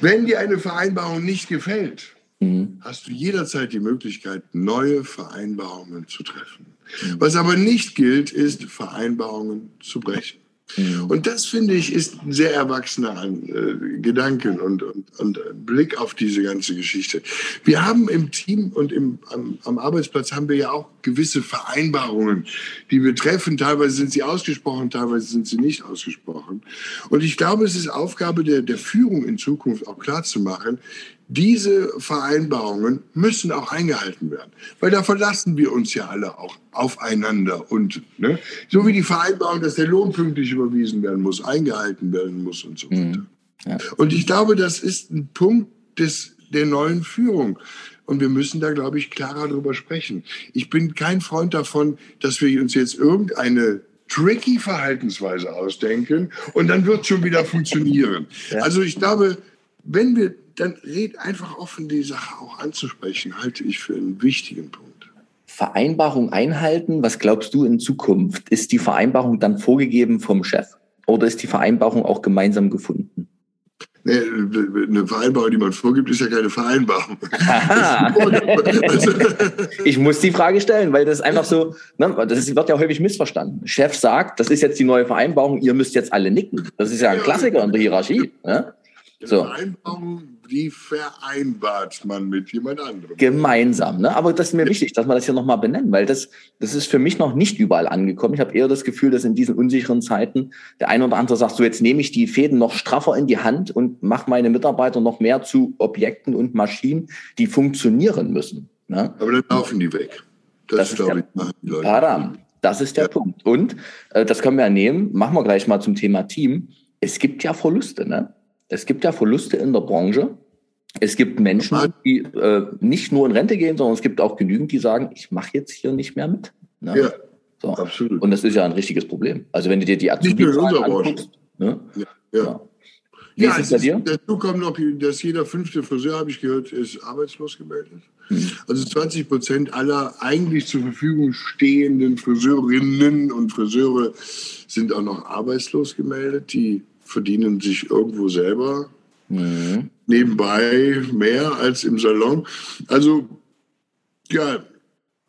Wenn dir eine Vereinbarung nicht gefällt, mhm. hast du jederzeit die Möglichkeit, neue Vereinbarungen zu treffen. Mhm. Was aber nicht gilt, ist Vereinbarungen zu brechen. Mhm. Und das finde ich ist ein sehr erwachsener äh, Gedanken und, und, und Blick auf diese ganze Geschichte. Wir haben im Team und im, am, am Arbeitsplatz haben wir ja auch gewisse Vereinbarungen, die wir treffen. Teilweise sind sie ausgesprochen, teilweise sind sie nicht ausgesprochen. Und ich glaube, es ist Aufgabe der, der Führung in Zukunft auch klarzumachen, diese Vereinbarungen müssen auch eingehalten werden, weil da verlassen wir uns ja alle auch aufeinander und ne, so wie die Vereinbarung, dass der Lohn pünktlich überwiesen werden muss, eingehalten werden muss und so weiter. Mhm. Ja. Und ich glaube, das ist ein Punkt des, der neuen Führung. Und wir müssen da, glaube ich, klarer drüber sprechen. Ich bin kein Freund davon, dass wir uns jetzt irgendeine tricky Verhaltensweise ausdenken und dann wird es schon wieder funktionieren. Ja. Also ich glaube, wenn wir dann red einfach offen, die Sache auch anzusprechen, halte ich für einen wichtigen Punkt. Vereinbarung einhalten, was glaubst du in Zukunft? Ist die Vereinbarung dann vorgegeben vom Chef oder ist die Vereinbarung auch gemeinsam gefunden? Nee, eine Vereinbarung, die man vorgibt, ist ja keine Vereinbarung. also, *laughs* ich muss die Frage stellen, weil das einfach so, ne, das wird ja häufig missverstanden. Chef sagt, das ist jetzt die neue Vereinbarung, ihr müsst jetzt alle nicken. Das ist ja ein Klassiker in der Hierarchie. Ne? So. Vereinbarung die vereinbart man mit jemand anderem. Gemeinsam, ne? Aber das ist mir wichtig, dass wir das hier nochmal benennen, weil das, das ist für mich noch nicht überall angekommen. Ich habe eher das Gefühl, dass in diesen unsicheren Zeiten der eine oder andere sagt, so jetzt nehme ich die Fäden noch straffer in die Hand und mache meine Mitarbeiter noch mehr zu Objekten und Maschinen, die funktionieren müssen. Ne? Aber dann laufen die weg. Das, das ist, glaube ich, machen die Leute. Param. Das ist der ja. Punkt. Und äh, das können wir ja nehmen, machen wir gleich mal zum Thema Team. Es gibt ja Verluste, ne? Es gibt ja Verluste in der Branche. Es gibt Menschen, die äh, nicht nur in Rente gehen, sondern es gibt auch genügend, die sagen, ich mache jetzt hier nicht mehr mit. Ne? Ja, so. absolut. Und das ist ja ein richtiges Problem. Also wenn du dir die Azubis anguckst. Ne? Ja, ja. ja. Ja, ist? Dazu kommt noch, dass jeder fünfte Friseur, habe ich gehört, ist arbeitslos gemeldet. Mhm. Also 20 Prozent aller eigentlich zur Verfügung stehenden Friseurinnen und Friseure sind auch noch arbeitslos gemeldet. Die verdienen sich irgendwo selber mhm. nebenbei mehr als im Salon. Also ja,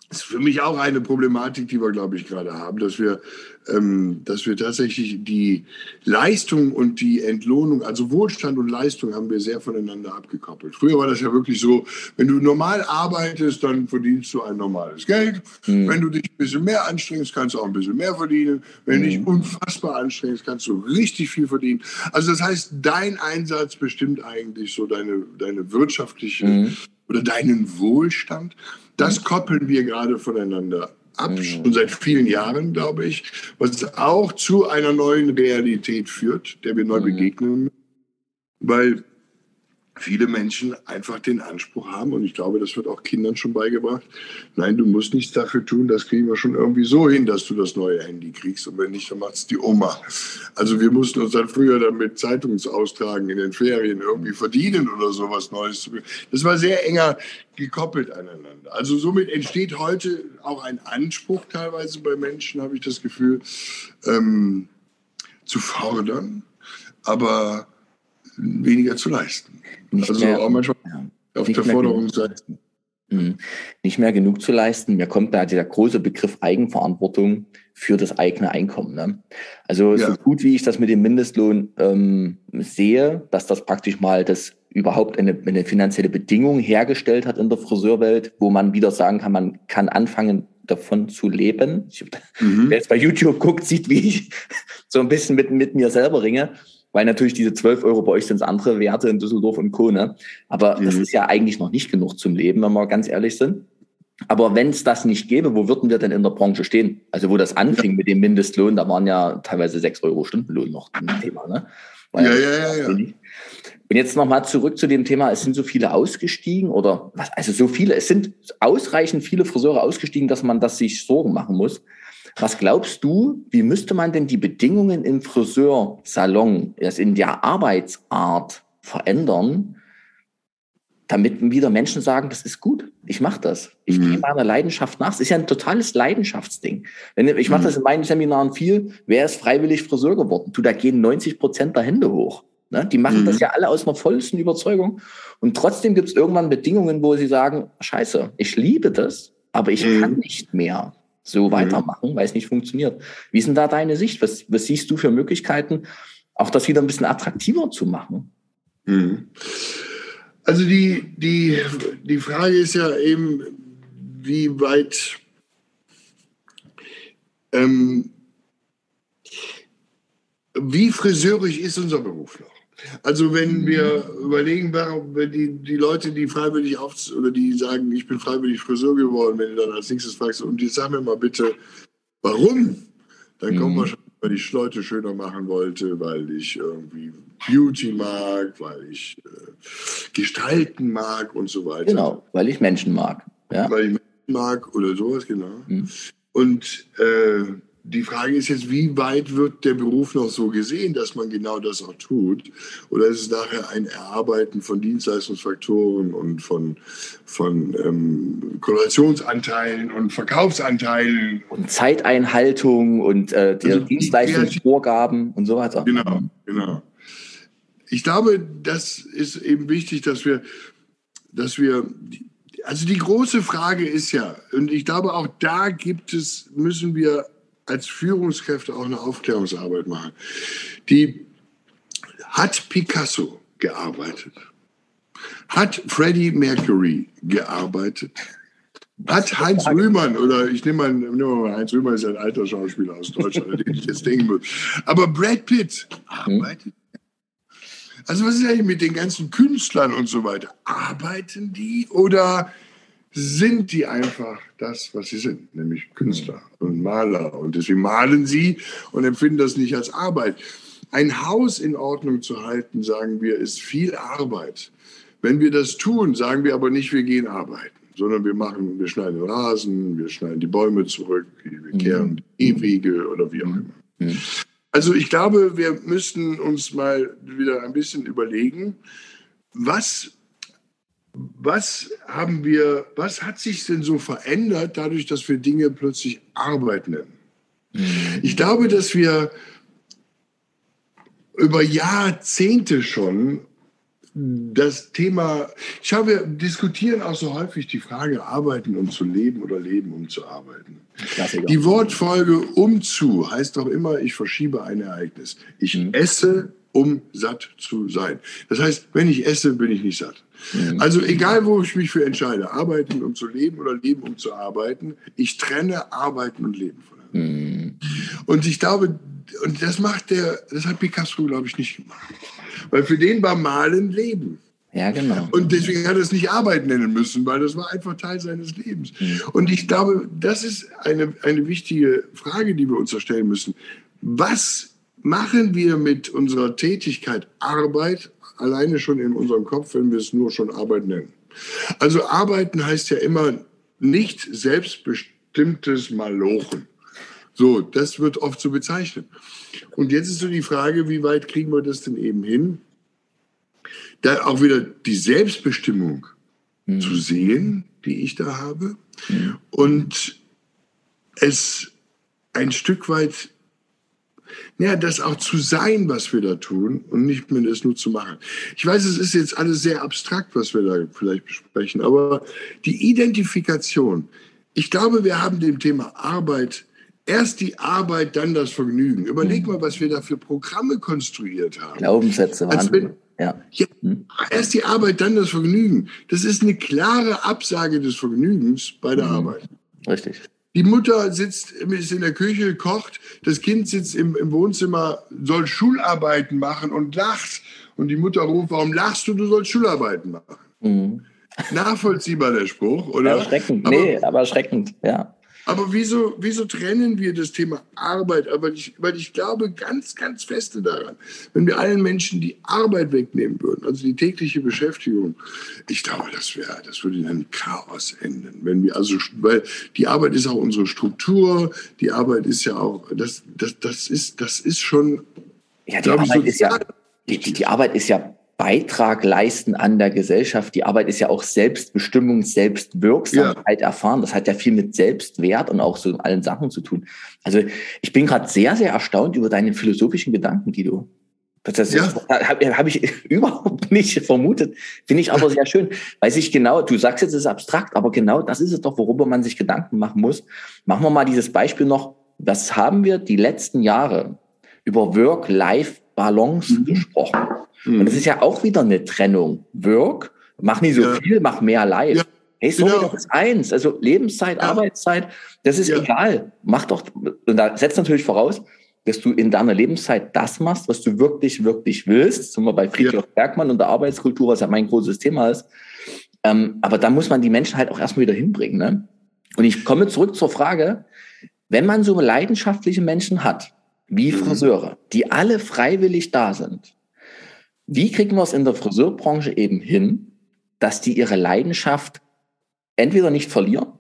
ist für mich auch eine Problematik, die wir, glaube ich, gerade haben, dass wir, ähm, dass wir tatsächlich die Leistung und die Entlohnung, also Wohlstand und Leistung, haben wir sehr voneinander abgekoppelt. Früher war das ja wirklich so, wenn du normal arbeitest, dann verdienst du ein normales Geld. Mhm. Wenn du dich ein bisschen mehr anstrengst, kannst du auch ein bisschen mehr verdienen. Wenn du dich mhm. unfassbar anstrengst, kannst du richtig viel verdienen. Also das heißt, dein Einsatz bestimmt eigentlich so deine, deine wirtschaftliche mhm. oder deinen Wohlstand. Das koppeln wir gerade voneinander ab, mhm. schon seit vielen Jahren, glaube ich, was auch zu einer neuen Realität führt, der wir neu mhm. begegnen. Weil viele Menschen einfach den Anspruch haben, und ich glaube, das wird auch Kindern schon beigebracht, nein, du musst nichts dafür tun, das kriegen wir schon irgendwie so hin, dass du das neue Handy kriegst und wenn nicht, dann macht es die Oma. Also wir mussten uns dann früher dann mit Zeitungsaustragen in den Ferien irgendwie verdienen oder sowas Neues. Das war sehr enger gekoppelt aneinander. Also somit entsteht heute auch ein Anspruch teilweise bei Menschen, habe ich das Gefühl, ähm, zu fordern, aber weniger zu leisten. Nicht also mehr, auch manchmal ja, auf der Forderungsseite. Mhm. Nicht mehr genug zu leisten. Mir kommt da dieser große Begriff Eigenverantwortung für das eigene Einkommen. Ne? Also ja. so gut wie ich das mit dem Mindestlohn ähm, sehe, dass das praktisch mal das überhaupt eine, eine finanzielle Bedingung hergestellt hat in der Friseurwelt, wo man wieder sagen kann, man kann anfangen davon zu leben. Ich, mhm. Wer jetzt bei YouTube guckt, sieht, wie ich *laughs* so ein bisschen mit, mit mir selber ringe weil natürlich diese 12 Euro bei euch sind andere Werte in Düsseldorf und Co. Ne? Aber mhm. das ist ja eigentlich noch nicht genug zum Leben, wenn wir ganz ehrlich sind. Aber wenn es das nicht gäbe, wo würden wir denn in der Branche stehen? Also wo das anfing ja. mit dem Mindestlohn, da waren ja teilweise sechs Euro Stundenlohn noch ein Thema. Ne? ja, ja, ja, ja. Und jetzt nochmal zurück zu dem Thema, es sind so viele ausgestiegen oder was, also so viele, es sind ausreichend viele Friseure ausgestiegen, dass man das sich Sorgen machen muss. Was glaubst du, wie müsste man denn die Bedingungen im Friseursalon, also in der Arbeitsart verändern, damit wieder Menschen sagen, das ist gut, ich mache das. Ich mhm. gehe meiner Leidenschaft nach. Es ist ja ein totales Leidenschaftsding. Wenn, ich mache mhm. das in meinen Seminaren viel. Wer ist freiwillig Friseur geworden? Du, da gehen 90 Prozent der Hände hoch. Ne? Die machen mhm. das ja alle aus einer vollsten Überzeugung. Und trotzdem gibt es irgendwann Bedingungen, wo sie sagen, scheiße, ich liebe das, aber ich mhm. kann nicht mehr so mhm. weitermachen, weil es nicht funktioniert. Wie ist denn da deine Sicht? Was, was siehst du für Möglichkeiten, auch das wieder ein bisschen attraktiver zu machen? Mhm. Also die, die, die Frage ist ja eben, wie weit ähm, wie friseurig ist unser Beruf noch? Also wenn wir überlegen, wenn die, die Leute, die freiwillig auf oder die sagen, ich bin freiwillig Friseur geworden, wenn du dann als nächstes fragst, und die sagen mir mal bitte, warum? Dann mhm. kommen wahrscheinlich, weil ich Leute schöner machen wollte, weil ich irgendwie Beauty mag, weil ich äh, gestalten mag und so weiter. Genau, weil ich Menschen mag. Ja? Weil ich Menschen mag oder sowas, genau. Mhm. Und äh, die Frage ist jetzt, wie weit wird der Beruf noch so gesehen, dass man genau das auch tut? Oder ist es nachher ein Erarbeiten von Dienstleistungsfaktoren und von, von ähm, Korrelationsanteilen und Verkaufsanteilen? Und Zeiteinhaltung und äh, die also Dienstleistungsvorgaben und so weiter. Genau, genau. Ich glaube, das ist eben wichtig, dass wir, dass wir also die große Frage ist ja, und ich glaube auch da gibt es, müssen wir als Führungskräfte auch eine Aufklärungsarbeit machen. Die hat Picasso gearbeitet? Hat Freddie Mercury gearbeitet? Hat Heinz Rühmann, oder ich nehme mal, nehme mal Heinz Rühmann ist ein alter Schauspieler aus Deutschland, den ich jetzt denken muss. Aber Brad Pitt arbeitet. Also was ist eigentlich mit den ganzen Künstlern und so weiter? Arbeiten die oder sind die einfach das, was sie sind, nämlich Künstler und Maler. Und deswegen malen sie und empfinden das nicht als Arbeit. Ein Haus in Ordnung zu halten, sagen wir, ist viel Arbeit. Wenn wir das tun, sagen wir aber nicht, wir gehen arbeiten, sondern wir machen, wir schneiden den Rasen, wir schneiden die Bäume zurück, wir mhm. kehren die E-Wege oder wie auch immer. Mhm. Also ich glaube, wir müssten uns mal wieder ein bisschen überlegen, was was haben wir, was hat sich denn so verändert, dadurch, dass wir Dinge plötzlich Arbeit nennen? Mhm. Ich glaube, dass wir über Jahrzehnte schon das Thema, ich habe, wir diskutieren auch so häufig die Frage, arbeiten um zu leben oder leben um zu arbeiten. Die Wortfolge um zu heißt doch immer, ich verschiebe ein Ereignis. Ich mhm. esse, um satt zu sein. Das heißt, wenn ich esse, bin ich nicht satt. Mhm. Also egal, wo ich mich für entscheide, arbeiten um zu leben oder leben um zu arbeiten, ich trenne Arbeiten und Leben voneinander. Mhm. Und ich glaube, und das macht der, das hat Picasso, glaube ich, nicht gemacht. Weil für den war Malen Leben. Ja, genau. Und deswegen hat er es nicht Arbeit nennen müssen, weil das war einfach Teil seines Lebens. Mhm. Und ich glaube, das ist eine, eine wichtige Frage, die wir uns stellen müssen. Was machen wir mit unserer Tätigkeit Arbeit alleine schon in unserem Kopf, wenn wir es nur schon Arbeit nennen. Also arbeiten heißt ja immer nicht selbstbestimmtes Malochen. So, das wird oft so bezeichnet. Und jetzt ist so die Frage, wie weit kriegen wir das denn eben hin, da auch wieder die Selbstbestimmung mhm. zu sehen, die ich da habe, mhm. und es ein Stück weit ja, das auch zu sein, was wir da tun und nicht mehr das nur zu machen. Ich weiß, es ist jetzt alles sehr abstrakt, was wir da vielleicht besprechen, aber die Identifikation, ich glaube, wir haben dem Thema Arbeit erst die Arbeit, dann das Vergnügen. Überleg mhm. mal, was wir da für Programme konstruiert haben. Glaubenssätze waren. Ja. ja. Hm. Erst die Arbeit, dann das Vergnügen. Das ist eine klare Absage des Vergnügens bei der mhm. Arbeit. Richtig. Die Mutter sitzt ist in der Küche, kocht, das Kind sitzt im, im Wohnzimmer, soll Schularbeiten machen und lacht. Und die Mutter ruft, warum lachst du, du sollst Schularbeiten machen. Mhm. Nachvollziehbar der Spruch, oder? Erschreckend, aber, nee, aber erschreckend, ja. Aber wieso, wieso trennen wir das Thema Arbeit? Aber ich, weil ich glaube ganz, ganz feste daran, wenn wir allen Menschen die Arbeit wegnehmen würden, also die tägliche Beschäftigung, ich glaube, das wäre, das würde in einem Chaos enden. Wenn wir also, weil die Arbeit ist auch unsere Struktur, die Arbeit ist ja auch, das, das, das ist, das ist schon. Ja, die Arbeit ist ja, die, die Arbeit ist ja Beitrag leisten an der Gesellschaft. Die Arbeit ist ja auch Selbstbestimmung, Selbstwirksamkeit ja. erfahren. Das hat ja viel mit Selbstwert und auch so allen Sachen zu tun. Also ich bin gerade sehr, sehr erstaunt über deine philosophischen Gedanken, Guido. Das, das ja. habe hab ich *laughs* überhaupt nicht vermutet. Finde ich aber sehr schön. Weiß ich genau, du sagst jetzt, es ist abstrakt, aber genau das ist es doch, worüber man sich Gedanken machen muss. Machen wir mal dieses Beispiel noch. Was haben wir die letzten Jahre über Work-Life-Balance mhm. gesprochen? Mhm. Und das ist ja auch wieder eine Trennung. Work, mach nicht so ja. viel, mach mehr live. Ja. Hey, so genau. ist eins. Also Lebenszeit, ja. Arbeitszeit, das ist egal. Mach doch, und da setzt natürlich voraus, dass du in deiner Lebenszeit das machst, was du wirklich, wirklich willst. Zum Beispiel bei Friedrich Bergmann und der Arbeitskultur, was ja mein großes Thema ist. Ähm, aber da muss man die Menschen halt auch erstmal wieder hinbringen. Ne? Und ich komme zurück zur Frage, wenn man so leidenschaftliche Menschen hat, wie mhm. Friseure, die alle freiwillig da sind, wie kriegen wir es in der Friseurbranche eben hin, dass die ihre Leidenschaft entweder nicht verlieren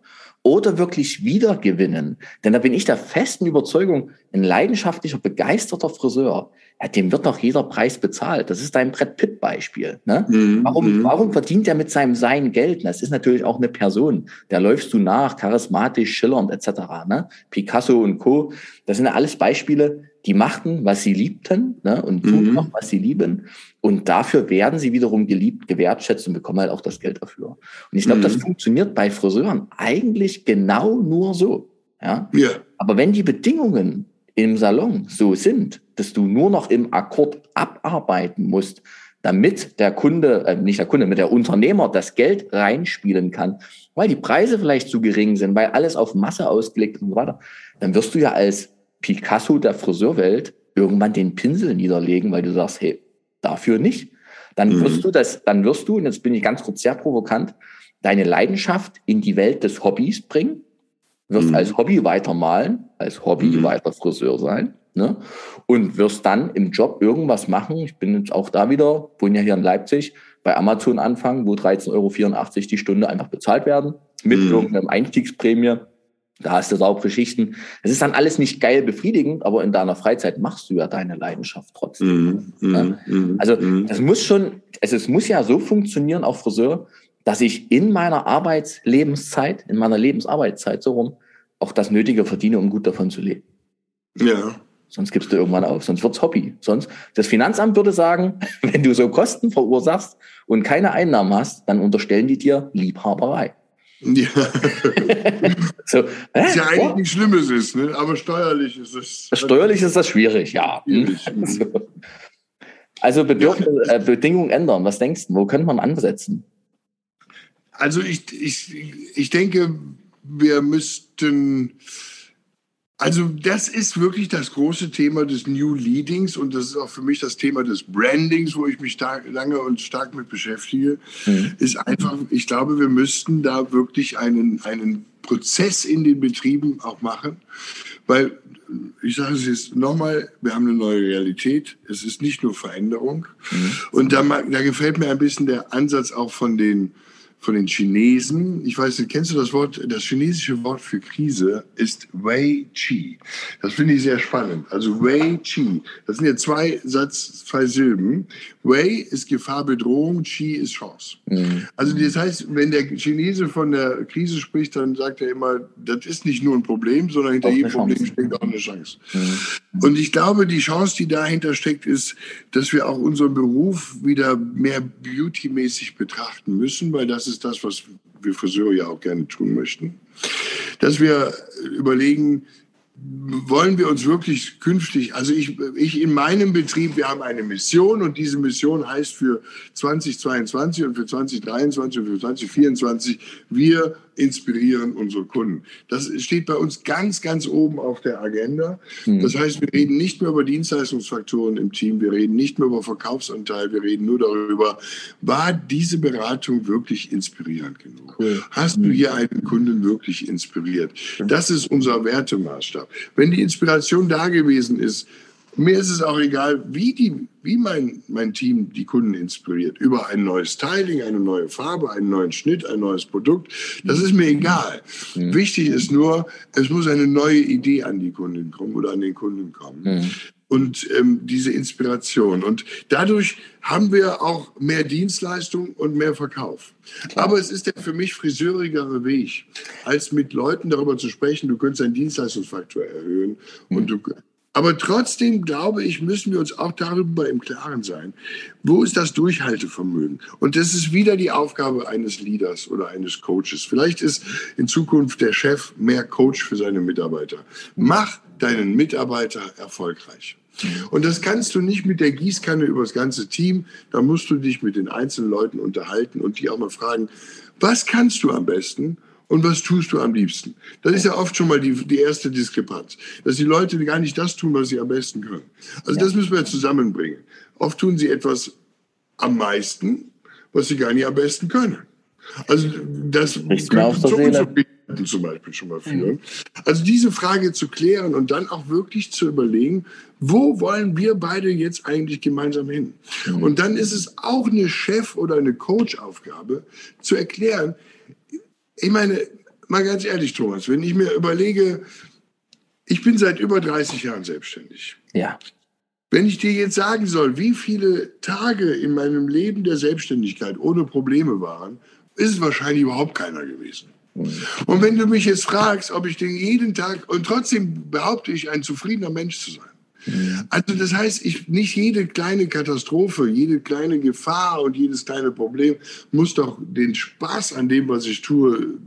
oder wirklich wiedergewinnen? Denn da bin ich der festen Überzeugung, ein leidenschaftlicher, begeisterter Friseur, ja, dem wird doch jeder Preis bezahlt. Das ist dein Brett Pitt Beispiel. Ne? Mhm. Warum, mhm. warum verdient er mit seinem Sein Geld? Das ist natürlich auch eine Person. Der läufst du nach, charismatisch, schillernd etc. Ne? Picasso und Co. Das sind ja alles Beispiele, die machten, was sie liebten ne? und tun mhm. noch, was sie lieben. Und dafür werden sie wiederum geliebt, gewertschätzt und bekommen halt auch das Geld dafür. Und ich glaube, mhm. das funktioniert bei Friseuren eigentlich genau nur so. Ja? ja. Aber wenn die Bedingungen im Salon so sind, dass du nur noch im Akkord abarbeiten musst, damit der Kunde, äh, nicht der Kunde, mit der Unternehmer das Geld reinspielen kann, weil die Preise vielleicht zu gering sind, weil alles auf Masse ausgelegt und so weiter, dann wirst du ja als Picasso der Friseurwelt irgendwann den Pinsel niederlegen, weil du sagst, hey, dafür nicht. Dann mhm. wirst du das, dann wirst du, und jetzt bin ich ganz kurz sehr provokant, deine Leidenschaft in die Welt des Hobbys bringen, wirst mhm. als Hobby weitermalen, als Hobby mhm. weiter Friseur sein ne? und wirst dann im Job irgendwas machen. Ich bin jetzt auch da wieder, wohne ja hier in Leipzig, bei Amazon anfangen, wo 13,84 Euro die Stunde einfach bezahlt werden, mit mhm. irgendeinem Einstiegsprämie. Da hast du saubere Schichten. Es ist dann alles nicht geil befriedigend, aber in deiner Freizeit machst du ja deine Leidenschaft trotzdem. Mm, ja? mm, also mm. das muss schon, also es muss ja so funktionieren, auch Friseur, dass ich in meiner Arbeitslebenszeit, in meiner Lebensarbeitszeit so rum, auch das Nötige verdiene, um gut davon zu leben. Ja. Sonst gibst du irgendwann auf, sonst wird's Hobby. Sonst, das Finanzamt würde sagen, *laughs* wenn du so Kosten verursachst und keine Einnahmen hast, dann unterstellen die dir Liebhaberei. Ja. *laughs* so, Was ja eigentlich oh. nichts Schlimmes ist, ne? aber steuerlich ist es. Steuerlich ist das schwierig, ja. Schwierig. *laughs* Also Bedürfnis, äh, Bedingungen ändern. Was denkst du, wo könnte man ansetzen? Also ich, ich, ich denke, wir müssten also das ist wirklich das große Thema des New Leadings und das ist auch für mich das Thema des Brandings, wo ich mich stark, lange und stark mit beschäftige, mhm. ist einfach, ich glaube, wir müssten da wirklich einen, einen Prozess in den Betrieben auch machen, weil ich sage es jetzt nochmal, wir haben eine neue Realität. Es ist nicht nur Veränderung. Mhm. Und da, da gefällt mir ein bisschen der Ansatz auch von den von den Chinesen. Ich weiß nicht, kennst du das Wort? Das chinesische Wort für Krise ist Wei Qi. Das finde ich sehr spannend. Also Wei Qi. Das sind ja zwei Satz, zwei Silben. Wei ist Gefahr, Bedrohung, Qi ist Chance. Mhm. Also das heißt, wenn der Chinese von der Krise spricht, dann sagt er immer, das ist nicht nur ein Problem, sondern hinter jedem Problem steckt auch eine Chance. Mhm. Und ich glaube, die Chance, die dahinter steckt, ist, dass wir auch unseren Beruf wieder mehr beautymäßig betrachten müssen, weil das ist das, was wir Friseure ja auch gerne tun möchten. Dass wir überlegen, wollen wir uns wirklich künftig, also ich, ich in meinem Betrieb, wir haben eine Mission und diese Mission heißt für 2022 und für 2023 und für 2024, wir inspirieren unsere Kunden. Das steht bei uns ganz, ganz oben auf der Agenda. Mhm. Das heißt, wir reden nicht mehr über Dienstleistungsfaktoren im Team, wir reden nicht mehr über Verkaufsanteil, wir reden nur darüber, war diese Beratung wirklich inspirierend genug? Cool. Hast mhm. du hier einen Kunden wirklich inspiriert? Das ist unser Wertemaßstab. Wenn die Inspiration da gewesen ist, mir ist es auch egal, wie, die, wie mein, mein Team die Kunden inspiriert. Über ein neues Styling, eine neue Farbe, einen neuen Schnitt, ein neues Produkt. Das ist mir egal. Mhm. Wichtig ist nur, es muss eine neue Idee an die Kunden kommen oder an den Kunden kommen. Mhm. Und ähm, diese Inspiration. Und dadurch haben wir auch mehr Dienstleistung und mehr Verkauf. Klar. Aber es ist der für mich friseurigere Weg, als mit Leuten darüber zu sprechen, du könntest deinen Dienstleistungsfaktor erhöhen mhm. und du aber trotzdem glaube ich, müssen wir uns auch darüber im Klaren sein, wo ist das Durchhaltevermögen? Und das ist wieder die Aufgabe eines Leaders oder eines Coaches. Vielleicht ist in Zukunft der Chef mehr Coach für seine Mitarbeiter. Mach deinen Mitarbeiter erfolgreich. Und das kannst du nicht mit der Gießkanne über das ganze Team. Da musst du dich mit den einzelnen Leuten unterhalten und die auch mal fragen, was kannst du am besten und was tust du am liebsten? Das ist ja oft schon mal die, die erste Diskrepanz, dass die Leute gar nicht das tun, was sie am besten können. Also ja. das müssen wir zusammenbringen. Oft tun sie etwas am meisten, was sie gar nicht am besten können. Also das könnte zu Unzufriedenheiten zum Beispiel schon mal führen. Mhm. Also diese Frage zu klären und dann auch wirklich zu überlegen, wo wollen wir beide jetzt eigentlich gemeinsam hin? Mhm. Und dann ist es auch eine Chef- oder eine Coach-Aufgabe zu erklären, ich meine, mal ganz ehrlich, Thomas, wenn ich mir überlege, ich bin seit über 30 Jahren selbstständig. Ja. Wenn ich dir jetzt sagen soll, wie viele Tage in meinem Leben der Selbstständigkeit ohne Probleme waren, ist es wahrscheinlich überhaupt keiner gewesen. Mhm. Und wenn du mich jetzt fragst, ob ich den jeden Tag, und trotzdem behaupte ich, ein zufriedener Mensch zu sein. Also das heißt, ich, nicht jede kleine Katastrophe, jede kleine Gefahr und jedes kleine Problem muss doch den Spaß an dem, was ich tue,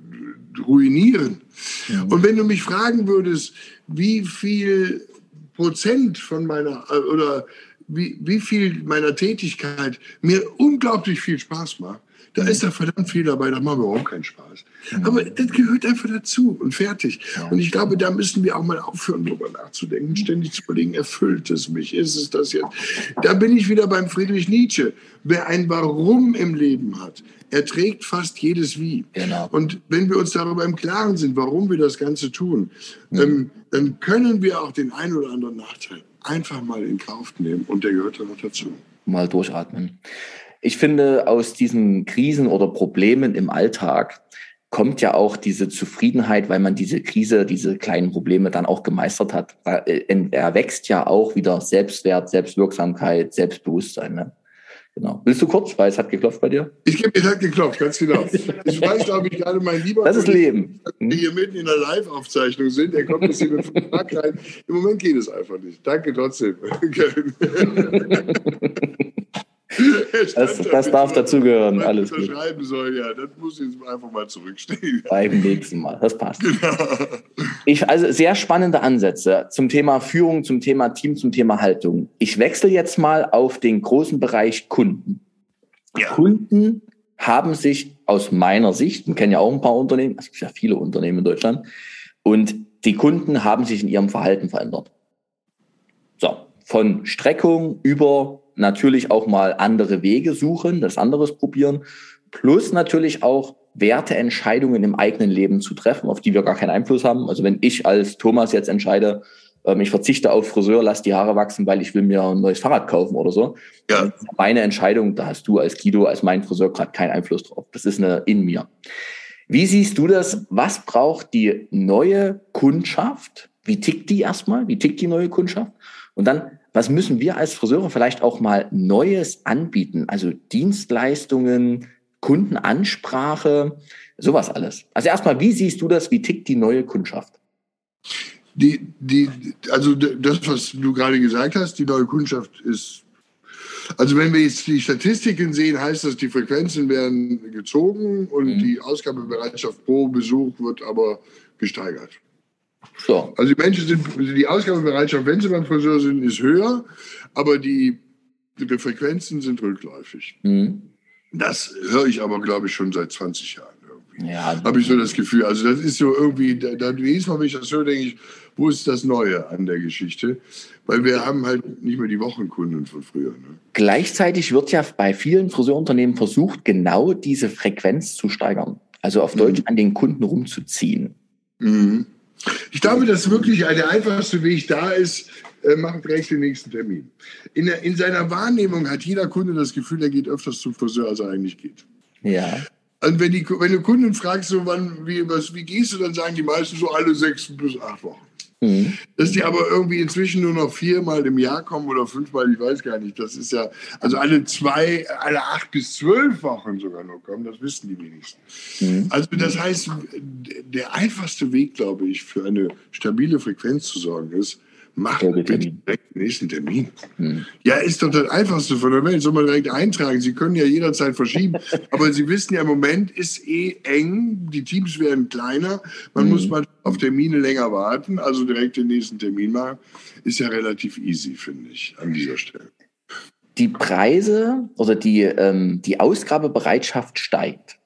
ruinieren. Ja. Und wenn du mich fragen würdest, wie viel Prozent von meiner äh, oder wie, wie viel meiner Tätigkeit mir unglaublich viel Spaß macht, da ist da verdammt viel dabei, da machen wir überhaupt keinen Spaß. Aber das gehört einfach dazu und fertig. Und ich glaube, da müssen wir auch mal aufhören, darüber nachzudenken, ständig zu überlegen, erfüllt es mich, ist es das jetzt? Da bin ich wieder beim Friedrich Nietzsche. Wer ein Warum im Leben hat, erträgt fast jedes Wie. Genau. Und wenn wir uns darüber im Klaren sind, warum wir das Ganze tun, mhm. ähm, dann können wir auch den einen oder anderen Nachteil einfach mal in Kauf nehmen und der gehört dann noch dazu. Mal durchatmen. Ich finde, aus diesen Krisen oder Problemen im Alltag kommt ja auch diese Zufriedenheit, weil man diese Krise, diese kleinen Probleme dann auch gemeistert hat. Äh, er wächst ja auch wieder Selbstwert, Selbstwirksamkeit, Selbstbewusstsein. Ne? Genau. Willst du kurz, weil es hat geklopft bei dir? Ich gebe, es hat geklopft, ganz genau. Ich weiß, glaube ich, gerade mein lieber Das ist Leben. Die hier mitten in der Live-Aufzeichnung sind, der kommt jetzt hier mit Vertrag rein. Im Moment geht es einfach nicht. Danke trotzdem. *laughs* Das, das darf dazugehören. Alles gut. schreiben soll, ja, das muss ich jetzt einfach mal zurückstehen. *laughs* Beim nächsten Mal, das passt. Genau. Ich, also sehr spannende Ansätze zum Thema Führung, zum Thema Team, zum Thema Haltung. Ich wechsle jetzt mal auf den großen Bereich Kunden. Ja. Kunden haben sich aus meiner Sicht, wir kennen ja auch ein paar Unternehmen, es gibt ja viele Unternehmen in Deutschland, und die Kunden haben sich in ihrem Verhalten verändert. So, von Streckung über natürlich auch mal andere Wege suchen, das anderes probieren, plus natürlich auch Werteentscheidungen im eigenen Leben zu treffen, auf die wir gar keinen Einfluss haben. Also wenn ich als Thomas jetzt entscheide, ähm, ich verzichte auf Friseur, lass die Haare wachsen, weil ich will mir ein neues Fahrrad kaufen oder so. Ja. Meine Entscheidung, da hast du als Guido, als mein Friseur gerade keinen Einfluss drauf. Das ist eine in mir. Wie siehst du das? Was braucht die neue Kundschaft? Wie tickt die erstmal? Wie tickt die neue Kundschaft? Und dann, was müssen wir als Friseure vielleicht auch mal Neues anbieten? Also Dienstleistungen, Kundenansprache, sowas alles. Also erstmal, wie siehst du das? Wie tickt die neue Kundschaft? Die, die, also das, was du gerade gesagt hast, die neue Kundschaft ist. Also wenn wir jetzt die Statistiken sehen, heißt das, die Frequenzen werden gezogen und mhm. die Ausgabebereitschaft pro Besuch wird aber gesteigert. So. Also die Menschen sind, die Ausgabebereitschaft, wenn sie beim Friseur sind, ist höher, aber die, die Frequenzen sind rückläufig. Mhm. Das höre ich aber, glaube ich, schon seit 20 Jahren irgendwie. Ja. Habe ich so das Gefühl. Also das ist so irgendwie, da, da, jedes Mal, wenn ich das höre, denke ich, wo ist das Neue an der Geschichte? Weil wir haben halt nicht mehr die Wochenkunden von früher. Ne? Gleichzeitig wird ja bei vielen Friseurunternehmen versucht, genau diese Frequenz zu steigern. Also auf Deutsch mhm. an den Kunden rumzuziehen. Mhm. Ich glaube, dass wirklich der einfachste Weg da ist, äh, machen direkt den nächsten Termin. In, der, in seiner Wahrnehmung hat jeder Kunde das Gefühl, er geht öfters zum Friseur, als er eigentlich geht. Ja. Und wenn, die, wenn du Kunden fragst, so wann, wie, was, wie gehst du, dann sagen die meisten so alle sechs bis acht Wochen. Mhm. Dass die aber irgendwie inzwischen nur noch viermal im Jahr kommen oder fünfmal, ich weiß gar nicht. Das ist ja, also alle zwei, alle acht bis zwölf Wochen sogar noch kommen, das wissen die wenigsten. Mhm. Also das heißt, der einfachste Weg, glaube ich, für eine stabile Frequenz zu sorgen ist, Machen bitte direkt den nächsten Termin. Hm. Ja, ist doch das Einfachste von der Welt. Soll man direkt eintragen. Sie können ja jederzeit verschieben. *laughs* Aber Sie wissen ja, im Moment ist eh eng. Die Teams werden kleiner. Man hm. muss mal auf Termine länger warten. Also direkt den nächsten Termin machen. Ist ja relativ easy, finde ich, an dieser Stelle. Die Preise oder die, ähm, die Ausgabebereitschaft steigt.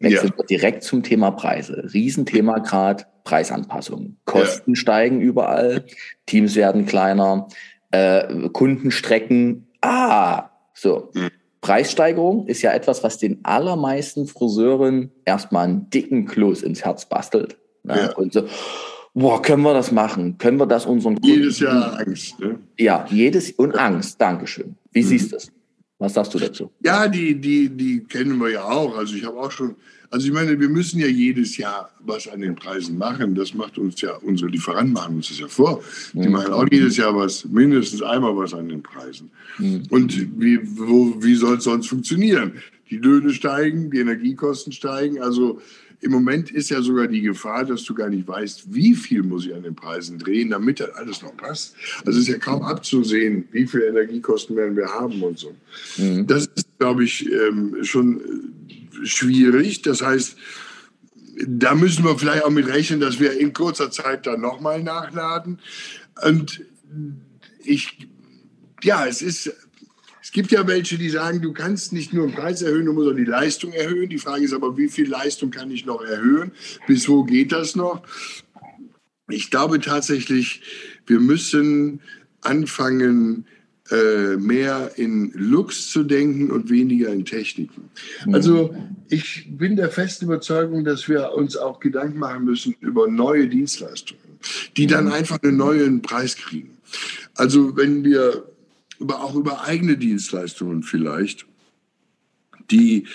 Wechseln ja. wir direkt zum Thema Preise. Riesenthema gerade Preisanpassungen. Kosten ja. steigen überall, Teams werden kleiner, äh, Kundenstrecken. Ah, so. Mhm. Preissteigerung ist ja etwas, was den allermeisten Friseuren erstmal einen dicken Kloß ins Herz bastelt. Ne? Ja. Und so, boah, können wir das machen? Können wir das unseren Kunden? Jedes Jahr Angst. Ne? Ja, jedes und Angst. Dankeschön. Wie mhm. siehst du das? Was sagst du dazu? Ja, die, die, die kennen wir ja auch. Also ich habe auch schon also ich meine, wir müssen ja jedes Jahr was an den Preisen machen. Das macht uns ja, unsere Lieferanten machen uns das ja vor. Die mhm. machen auch jedes Jahr was, mindestens einmal was an den Preisen. Mhm. Und wie, wo, wie soll es sonst funktionieren? Die Löhne steigen, die Energiekosten steigen. Also im Moment ist ja sogar die Gefahr, dass du gar nicht weißt, wie viel muss ich an den Preisen drehen, damit das alles noch passt. Also es ist ja kaum abzusehen, wie viel Energiekosten werden wir haben und so. Mhm. Das ist, glaube ich, ähm, schon schwierig. Das heißt, da müssen wir vielleicht auch mit rechnen, dass wir in kurzer Zeit dann nochmal nachladen. Und ich, ja, es ist, gibt ja welche, die sagen, du kannst nicht nur den Preis erhöhen, du musst auch die Leistung erhöhen. Die Frage ist aber, wie viel Leistung kann ich noch erhöhen? Bis wo geht das noch? Ich glaube tatsächlich, wir müssen anfangen, äh, mehr in Looks zu denken und weniger in Techniken. Mhm. Also ich bin der festen Überzeugung, dass wir uns auch Gedanken machen müssen über neue Dienstleistungen, die dann mhm. einfach einen neuen Preis kriegen. Also wenn wir aber auch über eigene Dienstleistungen vielleicht, die,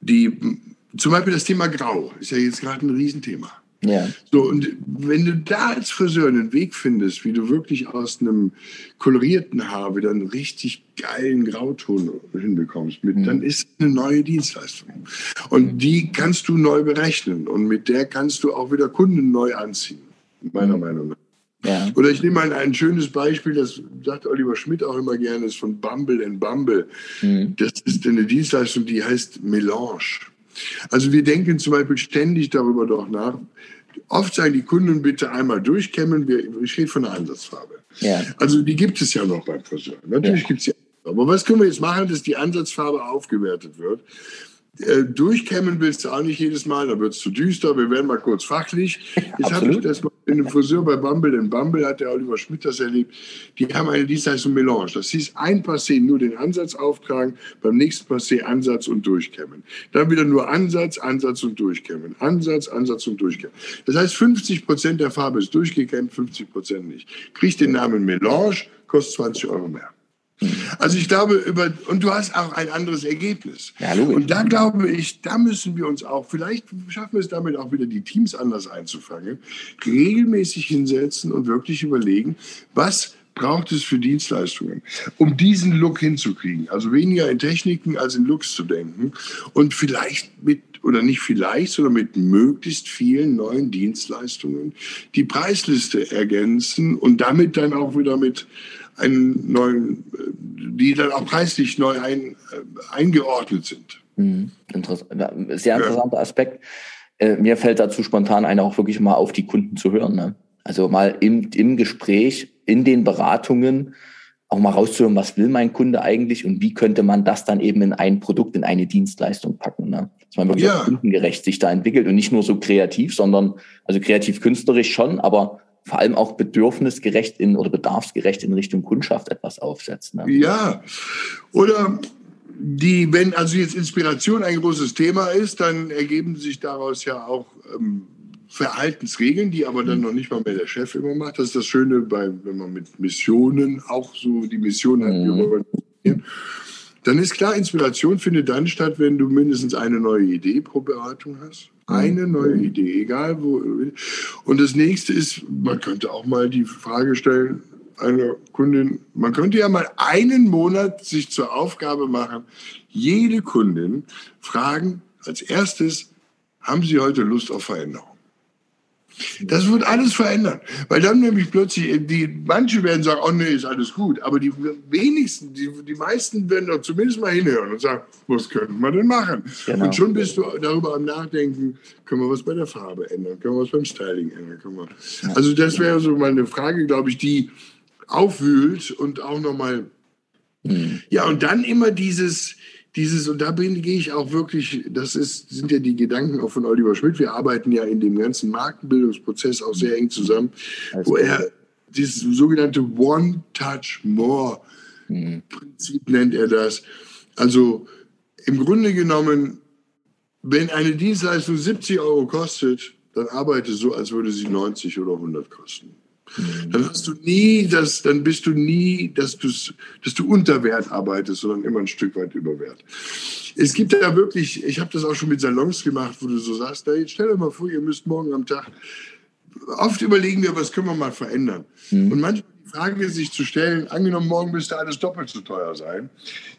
die zum Beispiel das Thema Grau ist ja jetzt gerade ein Riesenthema. Ja. So, und wenn du da als Friseur einen Weg findest, wie du wirklich aus einem kolorierten Haar wieder einen richtig geilen Grauton hinbekommst, mit, mhm. dann ist eine neue Dienstleistung. Und mhm. die kannst du neu berechnen und mit der kannst du auch wieder Kunden neu anziehen, meiner mhm. Meinung nach. Ja. Oder ich nehme mal ein schönes Beispiel, das sagt Oliver Schmidt auch immer gerne, ist von Bumble and Bumble. Mhm. Das ist eine Dienstleistung, die heißt Melange. Also wir denken zum Beispiel ständig darüber doch nach. Oft sagen die Kunden bitte einmal durchkämmen. Ich rede von der Ansatzfarbe. Ja. Also die gibt es ja noch beim Friseur. Natürlich ja. gibt es die. Aber was können wir jetzt machen, dass die Ansatzfarbe aufgewertet wird? Äh, durchkämmen willst du auch nicht jedes Mal, da wird es zu düster. Wir werden mal kurz fachlich. Jetzt *laughs* habe ich das mal in einem Friseur bei Bumble. In Bumble hat der Oliver Schmidt das erlebt. Die haben eine Dienstleistung Melange. Das hieß ein Passé nur den Ansatz auftragen, beim nächsten Passé Ansatz und durchkämmen. Dann wieder nur Ansatz, Ansatz und durchkämmen. Ansatz, Ansatz und durchkämmen. Das heißt, 50 Prozent der Farbe ist durchgekämmt, 50 Prozent nicht. Kriegt den Namen Melange, kostet 20 Euro mehr. Also ich glaube, über, und du hast auch ein anderes Ergebnis. Ja, und da glaube ich, da müssen wir uns auch, vielleicht schaffen wir es damit auch wieder, die Teams anders einzufangen, regelmäßig hinsetzen und wirklich überlegen, was braucht es für Dienstleistungen, um diesen Look hinzukriegen. Also weniger in Techniken als in Looks zu denken und vielleicht mit, oder nicht vielleicht, sondern mit möglichst vielen neuen Dienstleistungen die Preisliste ergänzen und damit dann auch wieder mit einen neuen, die dann auch preislich neu ein, eingeordnet sind. Mhm. Interessant. Sehr interessanter ja. Aspekt. Äh, mir fällt dazu spontan ein, auch wirklich mal auf die Kunden zu hören. Ne? Also mal im, im Gespräch, in den Beratungen auch mal rauszuhören, was will mein Kunde eigentlich und wie könnte man das dann eben in ein Produkt, in eine Dienstleistung packen. Ne? Dass man wirklich ja. kundengerecht sich da entwickelt und nicht nur so kreativ, sondern also kreativ künstlerisch schon, aber vor allem auch bedürfnisgerecht in oder bedarfsgerecht in Richtung Kundschaft etwas aufsetzt. Ne? Ja, oder die, wenn also jetzt Inspiration ein großes Thema ist, dann ergeben sich daraus ja auch ähm, Verhaltensregeln, die aber dann mhm. noch nicht mal mehr der Chef immer macht. Das ist das Schöne, bei, wenn man mit Missionen auch so die Mission hat, wir wollen dann ist klar, Inspiration findet dann statt, wenn du mindestens eine neue Idee pro Beratung hast. Eine mhm. neue Idee, egal wo. Und das nächste ist, man könnte auch mal die Frage stellen, einer Kundin, man könnte ja mal einen Monat sich zur Aufgabe machen, jede Kundin fragen, als erstes, haben Sie heute Lust auf Veränderung? Das wird alles verändern. Weil dann nämlich plötzlich, die, manche werden sagen, oh nee, ist alles gut. Aber die wenigsten, die, die meisten werden doch zumindest mal hinhören und sagen, was könnten wir denn machen? Genau. Und schon bist du darüber am Nachdenken, können wir was bei der Farbe ändern? Können wir was beim Styling ändern? Können wir, also das wäre so mal eine Frage, glaube ich, die aufwühlt und auch nochmal, mhm. ja, und dann immer dieses, dieses, und da bin, gehe ich auch wirklich, das ist, sind ja die Gedanken auch von Oliver Schmidt. Wir arbeiten ja in dem ganzen Markenbildungsprozess auch sehr eng zusammen, also, wo er dieses sogenannte One-Touch-More-Prinzip nennt er das. Also im Grunde genommen, wenn eine Dienstleistung 70 Euro kostet, dann arbeite so, als würde sie 90 oder 100 kosten. Dann hast du nie das, dann bist du nie, dass, dass du unter Wert arbeitest, sondern immer ein Stück weit über Wert. Es gibt ja wirklich, ich habe das auch schon mit Salons gemacht, wo du so sagst, jetzt stell dir mal vor, ihr müsst morgen am Tag, oft überlegen wir, was können wir mal verändern. Mhm. Und manchmal die Frage sich zu stellen, angenommen, morgen müsste alles doppelt so teuer sein,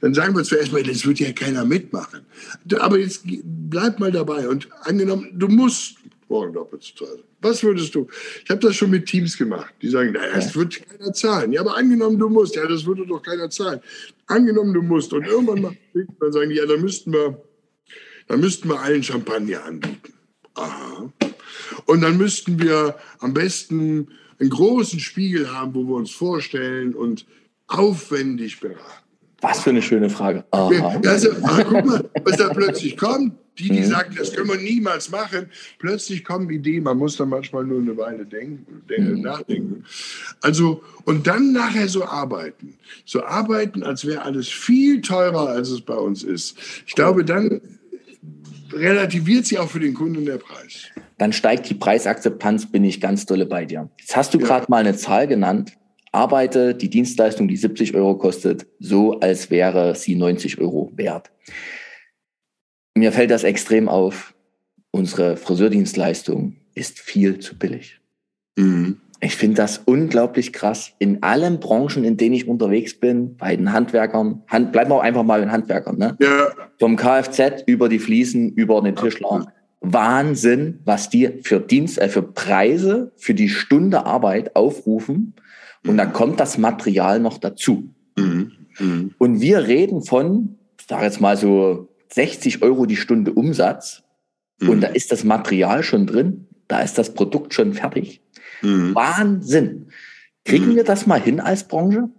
dann sagen wir zuerst mal, das wird ja keiner mitmachen. Aber jetzt bleib mal dabei und angenommen, du musst morgen doppelt so teuer sein. Was würdest du? Ich habe das schon mit Teams gemacht. Die sagen, naja, das wird keiner zahlen. Ja, aber angenommen, du musst. Ja, das würde doch keiner zahlen. Angenommen, du musst. Und irgendwann macht *laughs* dann sagen die, ja, da müssten wir, da müssten wir allen Champagner anbieten. Aha. Und dann müssten wir am besten einen großen Spiegel haben, wo wir uns vorstellen und aufwendig beraten. Was für eine schöne Frage. Aha. Also, ach, guck mal, was da plötzlich kommt. Die, die mhm. sagen, das können wir niemals machen, plötzlich kommen Ideen, man muss da manchmal nur eine Weile denken, mhm. nachdenken. Also, und dann nachher so arbeiten. So arbeiten, als wäre alles viel teurer, als es bei uns ist. Ich glaube, dann relativiert sich auch für den Kunden der Preis. Dann steigt die Preisakzeptanz, bin ich ganz dolle bei dir. Jetzt hast du ja. gerade mal eine Zahl genannt. Arbeite die Dienstleistung, die 70 Euro kostet, so als wäre sie 90 Euro wert mir fällt das extrem auf. Unsere Friseurdienstleistung ist viel zu billig. Mhm. Ich finde das unglaublich krass. In allen Branchen, in denen ich unterwegs bin, bei den Handwerkern, Hand, bleiben wir einfach mal in Handwerkern, ne? Ja. Vom Kfz über die Fliesen, über den Tischler. Wahnsinn, was die für Dienst, äh, für Preise für die Stunde Arbeit aufrufen. Und mhm. dann kommt das Material noch dazu. Mhm. Mhm. Und wir reden von, ich sage jetzt mal so 60 Euro die Stunde Umsatz mhm. und da ist das Material schon drin, da ist das Produkt schon fertig. Mhm. Wahnsinn. Kriegen mhm. wir das mal hin als Branche?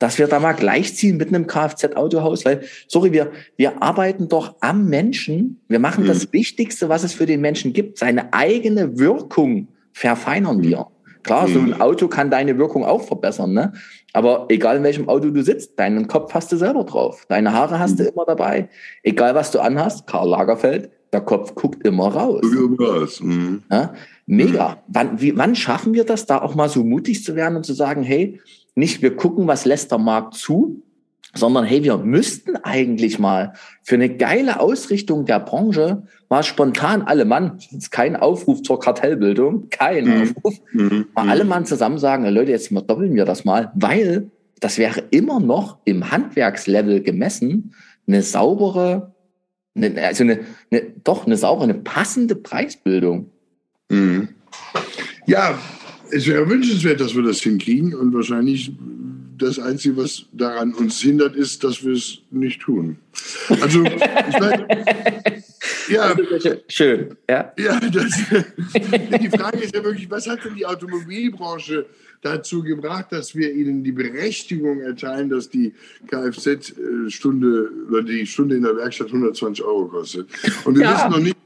Dass wir da mal gleichziehen mit einem Kfz-Autohaus, weil, sorry, wir, wir arbeiten doch am Menschen. Wir machen das mhm. Wichtigste, was es für den Menschen gibt. Seine eigene Wirkung verfeinern wir. Klar, so ein mhm. Auto kann deine Wirkung auch verbessern, ne? Aber egal in welchem Auto du sitzt, deinen Kopf hast du selber drauf. Deine Haare hast du mhm. immer dabei. Egal was du anhast, Karl Lagerfeld, der Kopf guckt immer raus. raus. Mhm. Ja? Mega. Wann, wie, wann schaffen wir das, da auch mal so mutig zu werden und zu sagen, hey, nicht wir gucken, was lässt der Markt zu, sondern hey, wir müssten eigentlich mal für eine geile Ausrichtung der Branche mal spontan alle Mann, *laughs* ist kein Aufruf zur Kartellbildung, kein mhm. Aufruf, mhm. mal alle Mann zusammen sagen, Leute, jetzt doppeln wir das mal, weil das wäre immer noch im Handwerkslevel gemessen eine saubere, eine, also eine, eine, doch eine saubere, eine passende Preisbildung. Mhm. Ja, es wäre wünschenswert, dass wir das hinkriegen und wahrscheinlich das Einzige, was daran uns hindert, ist, dass wir es nicht tun. Also, ich meine, Ja, schön. Ja, ja das, die Frage ist ja wirklich, was hat denn die Automobilbranche dazu gebracht, dass wir ihnen die Berechtigung erteilen, dass die Kfz-Stunde oder die Stunde in der Werkstatt 120 Euro kostet. Und wir, ja. wissen, noch nicht,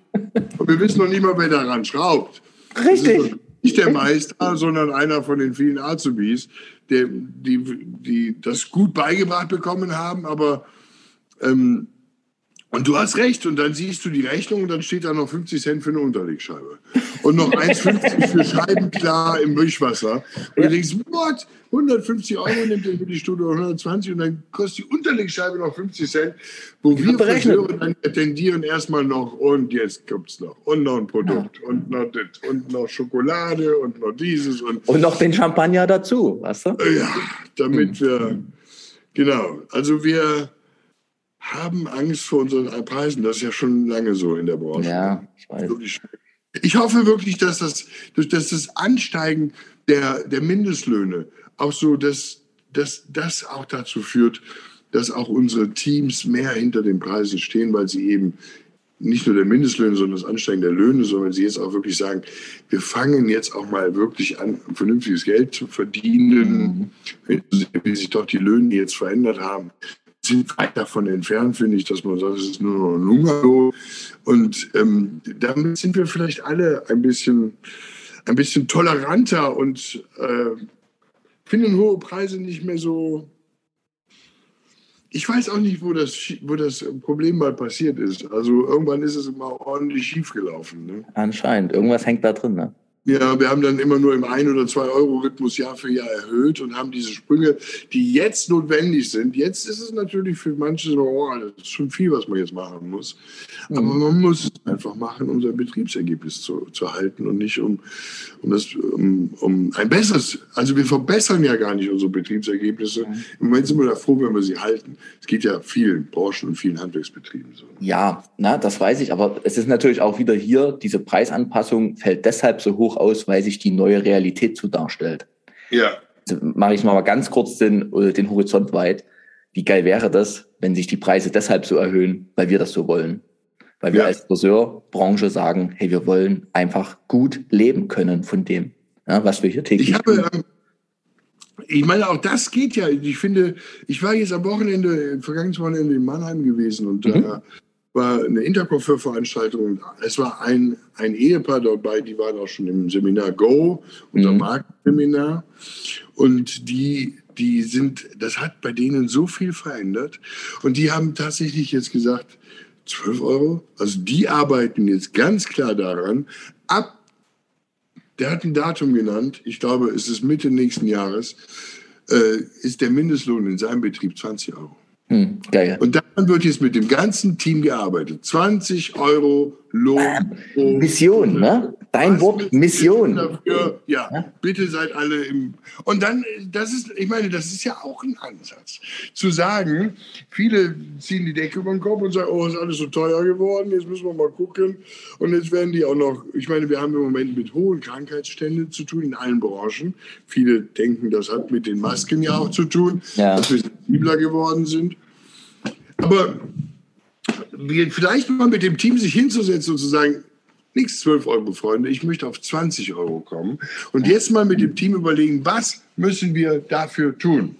und wir wissen noch nicht mal, wer daran schraubt. Richtig. Nicht der Meister, sondern einer von den vielen Azubis, die, die, die das gut beigebracht bekommen haben, aber ähm, und du hast recht, und dann siehst du die Rechnung und dann steht da noch 50 Cent für eine Unterlegscheibe. Und noch 1,50 für Scheibenklar im Wischwasser. Und du denkst, what? 150 Euro nimmt er für die Stunde 120 und dann kostet die Unterlegscheibe noch 50 Cent, wo ich wir Friseure dann tendieren erstmal noch und jetzt kommt es noch und noch ein Produkt ja. und noch das und noch Schokolade und noch dieses und, und noch den Champagner dazu, weißt du? Ja, damit hm. wir, genau, also wir haben Angst vor unseren Preisen. Das ist ja schon lange so in der Branche. Ja, ich weiß. Ich hoffe wirklich, dass das, dass das Ansteigen der, der Mindestlöhne auch so, dass, dass das auch dazu führt, dass auch unsere Teams mehr hinter den Preisen stehen, weil sie eben nicht nur der Mindestlöhne, sondern das Ansteigen der Löhne, sondern sie jetzt auch wirklich sagen, wir fangen jetzt auch mal wirklich an, vernünftiges Geld zu verdienen, mhm. wie sich doch die Löhne jetzt verändert haben weit davon entfernt, finde ich, dass man sagt, es ist nur ein Hungerlohn. Und ähm, damit sind wir vielleicht alle ein bisschen, ein bisschen toleranter und äh, finden hohe Preise nicht mehr so. Ich weiß auch nicht, wo das, wo das Problem mal passiert ist. Also irgendwann ist es immer ordentlich schiefgelaufen. Ne? Anscheinend. Irgendwas hängt da drin. Ne? Ja, wir haben dann immer nur im 1 oder 2 Euro Rhythmus Jahr für Jahr erhöht und haben diese Sprünge, die jetzt notwendig sind. Jetzt ist es natürlich für manche so, oh, das ist schon viel, was man jetzt machen muss. Aber mhm. man muss es einfach machen, um sein Betriebsergebnis zu, zu halten und nicht um, um, das, um, um ein besseres. Also wir verbessern ja gar nicht unsere Betriebsergebnisse. Mhm. Im Moment sind wir da froh, wenn wir sie halten. Es geht ja vielen Branchen und vielen Handwerksbetrieben so. Ja, na, das weiß ich. Aber es ist natürlich auch wieder hier, diese Preisanpassung fällt deshalb so hoch aus, weil sich die neue Realität so darstellt. Ja. Also mache ich mal ganz kurz den, äh, den Horizont weit. Wie geil wäre das, wenn sich die Preise deshalb so erhöhen, weil wir das so wollen? Weil wir ja. als Friseurbranche sagen, hey, wir wollen einfach gut leben können von dem, ja, was wir hier täglich ich habe, tun. Ich meine, auch das geht ja. Ich finde, ich war jetzt am Wochenende, vergangenes Wochenende in Mannheim gewesen und mhm. da war eine Interkopfhörveranstaltung. Es war ein, ein Ehepaar dabei, die waren auch schon im Seminar Go, unser mhm. Marktseminar. Und die, die sind, das hat bei denen so viel verändert. Und die haben tatsächlich jetzt gesagt, 12 Euro. Also die arbeiten jetzt ganz klar daran, ab, der hat ein Datum genannt, ich glaube, es ist Mitte nächsten Jahres, äh, ist der Mindestlohn in seinem Betrieb 20 Euro. Hm, geil. Und daran wird jetzt mit dem ganzen Team gearbeitet. 20 Euro Lohn. Mission, ne? Dein Was Wort Mission. Dafür, ja, ja, bitte seid alle im. Und dann, das ist, ich meine, das ist ja auch ein Ansatz. Zu sagen, viele ziehen die Decke über den Kopf und sagen, oh, ist alles so teuer geworden, jetzt müssen wir mal gucken. Und jetzt werden die auch noch, ich meine, wir haben im Moment mit hohen Krankheitsständen zu tun in allen Branchen. Viele denken, das hat mit den Masken ja auch zu tun, ja. dass wir sensibler geworden sind. Aber vielleicht mal mit dem Team sich hinzusetzen und zu sagen, nichts 12 Euro, Freunde, ich möchte auf 20 Euro kommen. Und jetzt mal mit dem Team überlegen, was müssen wir dafür tun?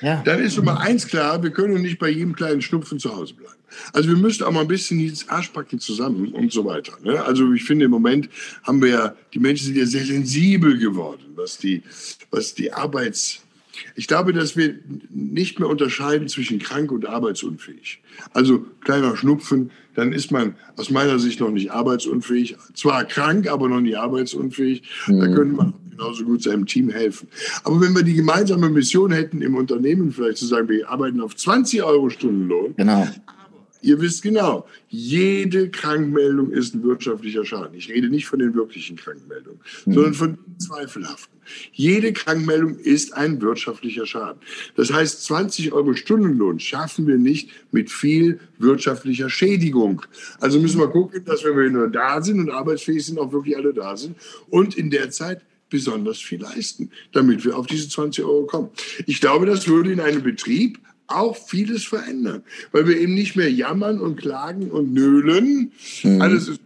Ja. Dann ist Nummer eins klar, wir können nicht bei jedem kleinen Schnupfen zu Hause bleiben. Also wir müssen auch mal ein bisschen ins Arschbacken zusammen und so weiter. Ne? Also ich finde im Moment haben wir ja, die Menschen sind ja sehr sensibel geworden, was die, was die Arbeits, ich glaube, dass wir nicht mehr unterscheiden zwischen krank und arbeitsunfähig. Also kleiner Schnupfen, dann ist man aus meiner Sicht noch nicht arbeitsunfähig. Zwar krank, aber noch nicht arbeitsunfähig. Mhm. Da könnte man genauso gut seinem Team helfen. Aber wenn wir die gemeinsame Mission hätten im Unternehmen, vielleicht zu sagen, wir arbeiten auf 20 Euro Stundenlohn, genau. Ihr wisst genau, jede Krankmeldung ist ein wirtschaftlicher Schaden. Ich rede nicht von den wirklichen Krankmeldungen, mhm. sondern von zweifelhaften. Jede Krankmeldung ist ein wirtschaftlicher Schaden. Das heißt, 20 Euro Stundenlohn schaffen wir nicht mit viel wirtschaftlicher Schädigung. Also müssen wir gucken, dass wenn wir nur da sind und arbeitsfähig sind, auch wirklich alle da sind und in der Zeit besonders viel leisten, damit wir auf diese 20 Euro kommen. Ich glaube, das würde in einem Betrieb auch vieles verändern, weil wir eben nicht mehr jammern und klagen und nölen. Mhm. Alles ist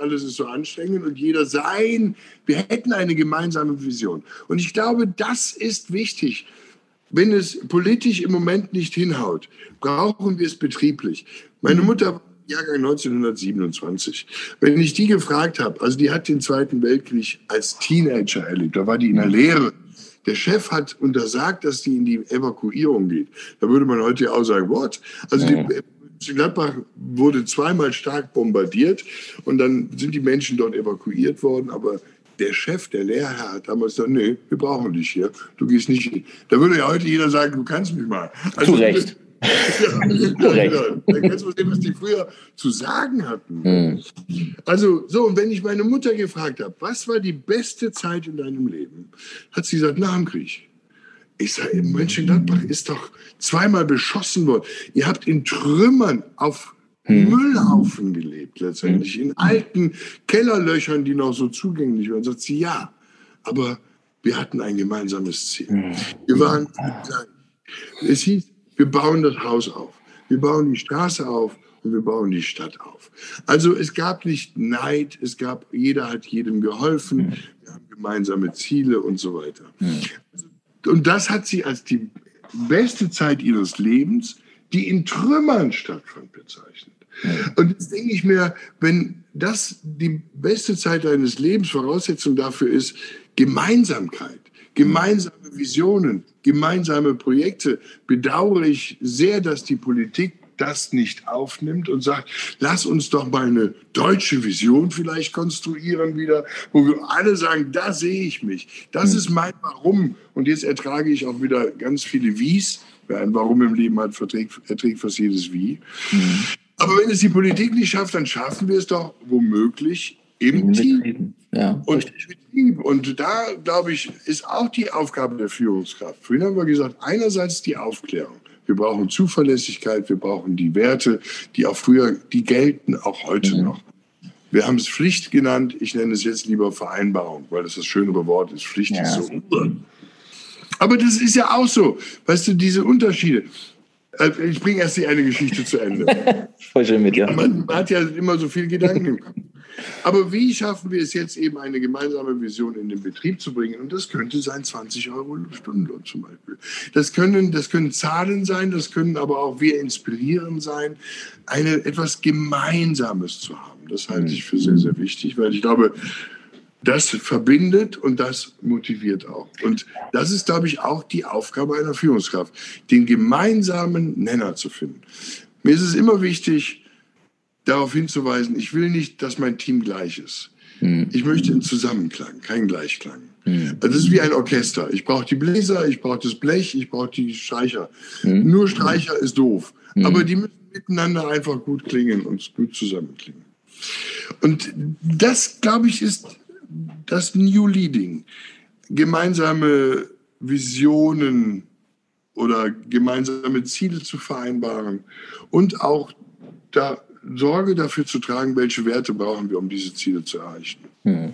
alles ist so anstrengend und jeder sein. Wir hätten eine gemeinsame Vision. Und ich glaube, das ist wichtig. Wenn es politisch im Moment nicht hinhaut, brauchen wir es betrieblich. Meine mhm. Mutter Jahrgang 1927. Wenn ich die gefragt habe, also die hat den Zweiten Weltkrieg als Teenager erlebt, da war die in der Lehre. Der Chef hat untersagt, dass die in die Evakuierung geht. Da würde man heute auch sagen, what? Also die, Gladbach wurde zweimal stark bombardiert und dann sind die Menschen dort evakuiert worden, aber der Chef, der Lehrherr hat damals gesagt, nee, wir brauchen dich hier, du gehst nicht hin. Da würde ja heute jeder sagen, du kannst mich mal. Also, Zu Recht. *laughs* Ja, ja, da kannst du sehen, was die früher zu sagen hatten. Mhm. Also, so, und wenn ich meine Mutter gefragt habe, was war die beste Zeit in deinem Leben, hat sie gesagt, nach dem Krieg. Ich sage, Mönchengladbach ist doch zweimal beschossen worden. Ihr habt in Trümmern auf hm. Müllhaufen gelebt, letztendlich, in alten Kellerlöchern, die noch so zugänglich waren. Sagt sie, ja, aber wir hatten ein gemeinsames Ziel. Hm. Wir waren, es hieß, wir bauen das Haus auf, wir bauen die Straße auf und wir bauen die Stadt auf. Also es gab nicht Neid, es gab, jeder hat jedem geholfen, wir haben gemeinsame Ziele und so weiter. Also und das hat sie als die beste Zeit ihres Lebens, die in Trümmern stattfand, bezeichnet. Und jetzt denke ich mir, wenn das die beste Zeit deines Lebens Voraussetzung dafür ist, Gemeinsamkeit, gemeinsame Visionen, gemeinsame Projekte, bedauere ich sehr, dass die Politik das nicht aufnimmt und sagt, lass uns doch mal eine deutsche Vision vielleicht konstruieren wieder, wo wir alle sagen, da sehe ich mich, das mhm. ist mein Warum. Und jetzt ertrage ich auch wieder ganz viele Wies. Wer ein Warum im Leben hat, verträgt, erträgt fast jedes Wie. Mhm. Aber wenn es die Politik nicht schafft, dann schaffen wir es doch womöglich im Team. Ja, und. Und da, glaube ich, ist auch die Aufgabe der Führungskraft. Vorhin haben wir gesagt, einerseits die Aufklärung. Wir brauchen Zuverlässigkeit, wir brauchen die Werte, die auch früher, die gelten auch heute mhm. noch. Wir haben es Pflicht genannt, ich nenne es jetzt lieber Vereinbarung, weil das das schönere Wort ist. Pflicht ja. ist so. Aber das ist ja auch so. Weißt du, diese Unterschiede. Äh, ich bringe erst die eine Geschichte zu Ende. *laughs* Voll schön mit dir. Man hat ja immer so viel Gedanken im Kopf. Aber wie schaffen wir es jetzt eben, eine gemeinsame Vision in den Betrieb zu bringen? Und das könnte sein 20 Euro Stundenlohn zum Beispiel. Das können, das können Zahlen sein, das können aber auch wir inspirieren sein, eine, etwas Gemeinsames zu haben. Das halte ich für sehr, sehr wichtig, weil ich glaube, das verbindet und das motiviert auch. Und das ist, glaube ich, auch die Aufgabe einer Führungskraft, den gemeinsamen Nenner zu finden. Mir ist es immer wichtig, darauf hinzuweisen, ich will nicht, dass mein Team gleich ist. Mhm. Ich möchte einen Zusammenklang, keinen Gleichklang. Mhm. Also das ist wie ein Orchester. Ich brauche die Bläser, ich brauche das Blech, ich brauche die Streicher. Mhm. Nur Streicher ist doof. Hm. Aber die müssen miteinander einfach gut klingen und gut zusammenklingen. Und das, glaube ich, ist das New Leading. Gemeinsame Visionen oder gemeinsame Ziele zu vereinbaren und auch da Sorge dafür zu tragen, welche Werte brauchen wir, um diese Ziele zu erreichen. Hm.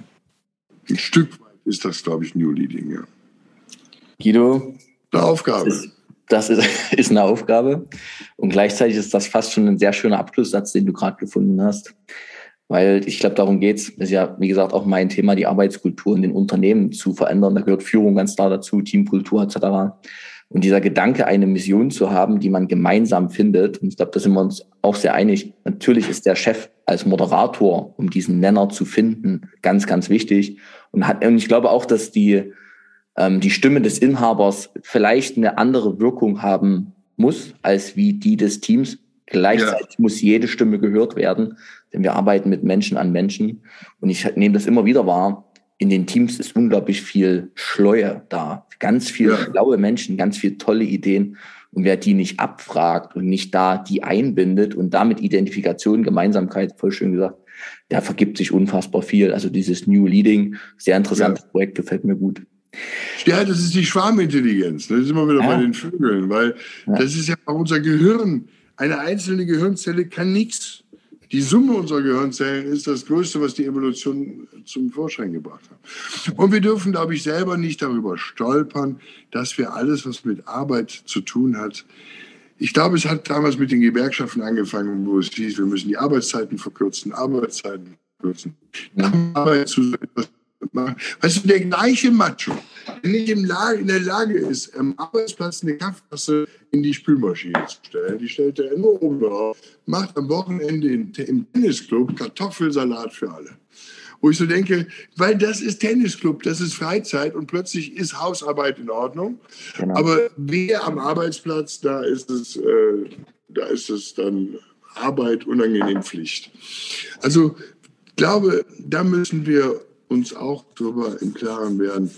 Ein Stück weit ist das, glaube ich, New Leading, ja. Guido. Eine Aufgabe. Das ist, das ist, *laughs* ist eine Aufgabe. Und gleichzeitig ist das fast schon ein sehr schöner Abschlusssatz, den du gerade gefunden hast. Weil ich glaube, darum geht es. Ist ja, wie gesagt, auch mein Thema, die Arbeitskultur in den Unternehmen zu verändern. Da gehört Führung ganz klar dazu, Teamkultur etc. Und dieser Gedanke, eine Mission zu haben, die man gemeinsam findet, und ich glaube, da sind wir uns auch sehr einig, natürlich ist der Chef als Moderator, um diesen Nenner zu finden, ganz, ganz wichtig. Und, hat, und ich glaube auch, dass die, ähm, die Stimme des Inhabers vielleicht eine andere Wirkung haben muss, als wie die des Teams. Gleichzeitig ja. muss jede Stimme gehört werden, denn wir arbeiten mit Menschen an Menschen. Und ich nehme das immer wieder wahr, in den Teams ist unglaublich viel Schleue da. Ganz viele ja. schlaue Menschen, ganz viele tolle Ideen. Und wer die nicht abfragt und nicht da die einbindet und damit Identifikation, Gemeinsamkeit, voll schön gesagt, der vergibt sich unfassbar viel. Also dieses New Leading, sehr interessantes ja. Projekt, gefällt mir gut. Ja, das ist die Schwarmintelligenz. Das ist immer wieder ja. bei den Vögeln, weil das ist ja auch unser Gehirn. Eine einzelne Gehirnzelle kann nichts. Die Summe unserer Gehirnzellen ist das Größte, was die Evolution zum Vorschein gebracht hat. Und wir dürfen, glaube ich, selber nicht darüber stolpern, dass wir alles, was mit Arbeit zu tun hat, ich glaube, es hat damals mit den Gewerkschaften angefangen, wo es hieß, wir müssen die Arbeitszeiten verkürzen, Arbeitszeiten verkürzen. Arbeit zu machen. Weißt du, der gleiche Macho, der nicht in der Lage ist, am Arbeitsplatz eine Kaffeetasse in die Spülmaschine zu stellen, die stellt er nur oben drauf, macht am Wochenende im Tennisclub Kartoffelsalat für alle wo ich so denke, weil das ist Tennisclub, das ist Freizeit und plötzlich ist Hausarbeit in Ordnung. Genau. Aber wer am Arbeitsplatz, da ist es, äh, da ist es dann Arbeit unangenehm Pflicht. Also ich glaube, da müssen wir uns auch darüber im Klaren werden,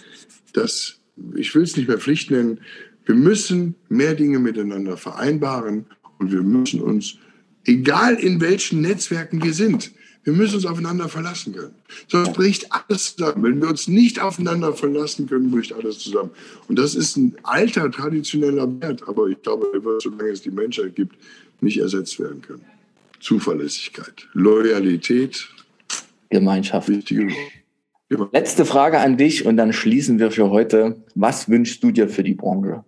dass, ich will es nicht mehr Pflicht nennen, wir müssen mehr Dinge miteinander vereinbaren und wir müssen uns, egal in welchen Netzwerken wir sind, wir müssen uns aufeinander verlassen können. Sonst bricht alles zusammen. Wenn wir uns nicht aufeinander verlassen können, bricht alles zusammen. Und das ist ein alter, traditioneller Wert, aber ich glaube, er wird, solange es die Menschheit gibt, nicht ersetzt werden können. Zuverlässigkeit, Loyalität, Gemeinschaft. Letzte Frage an dich und dann schließen wir für heute. Was wünschst du dir für die Branche?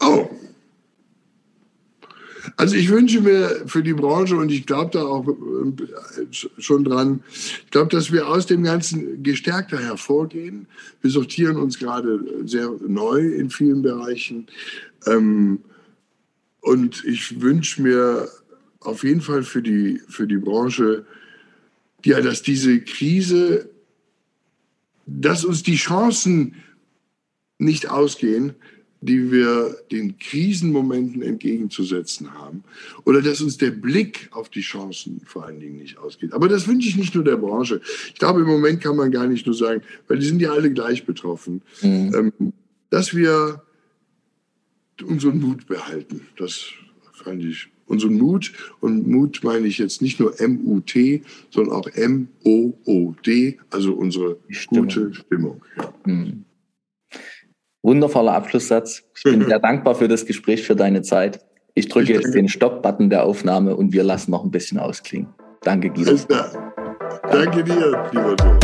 Oh, also ich wünsche mir für die Branche und ich glaube da auch äh, schon dran, ich glaube, dass wir aus dem Ganzen gestärkter hervorgehen. Wir sortieren uns gerade sehr neu in vielen Bereichen. Ähm, und ich wünsche mir auf jeden Fall für die, für die Branche, ja, dass diese Krise, dass uns die Chancen nicht ausgehen, die wir den Krisenmomenten entgegenzusetzen haben. Oder dass uns der Blick auf die Chancen vor allen Dingen nicht ausgeht. Aber das wünsche ich nicht nur der Branche. Ich glaube, im Moment kann man gar nicht nur sagen, weil die sind ja alle gleich betroffen, mhm. ähm, dass wir unseren Mut behalten. Das fand ich unseren Mut. Und Mut meine ich jetzt nicht nur M-U-T, sondern auch M-O-O-D, also unsere Stimmung. gute Stimmung. Ja. Mhm. Wundervoller Abschlusssatz. Ich bin *laughs* sehr dankbar für das Gespräch, für deine Zeit. Ich drücke jetzt den Stopp-Button der Aufnahme und wir lassen noch ein bisschen ausklingen. Danke, Guido. Danke dir, lieber Joe.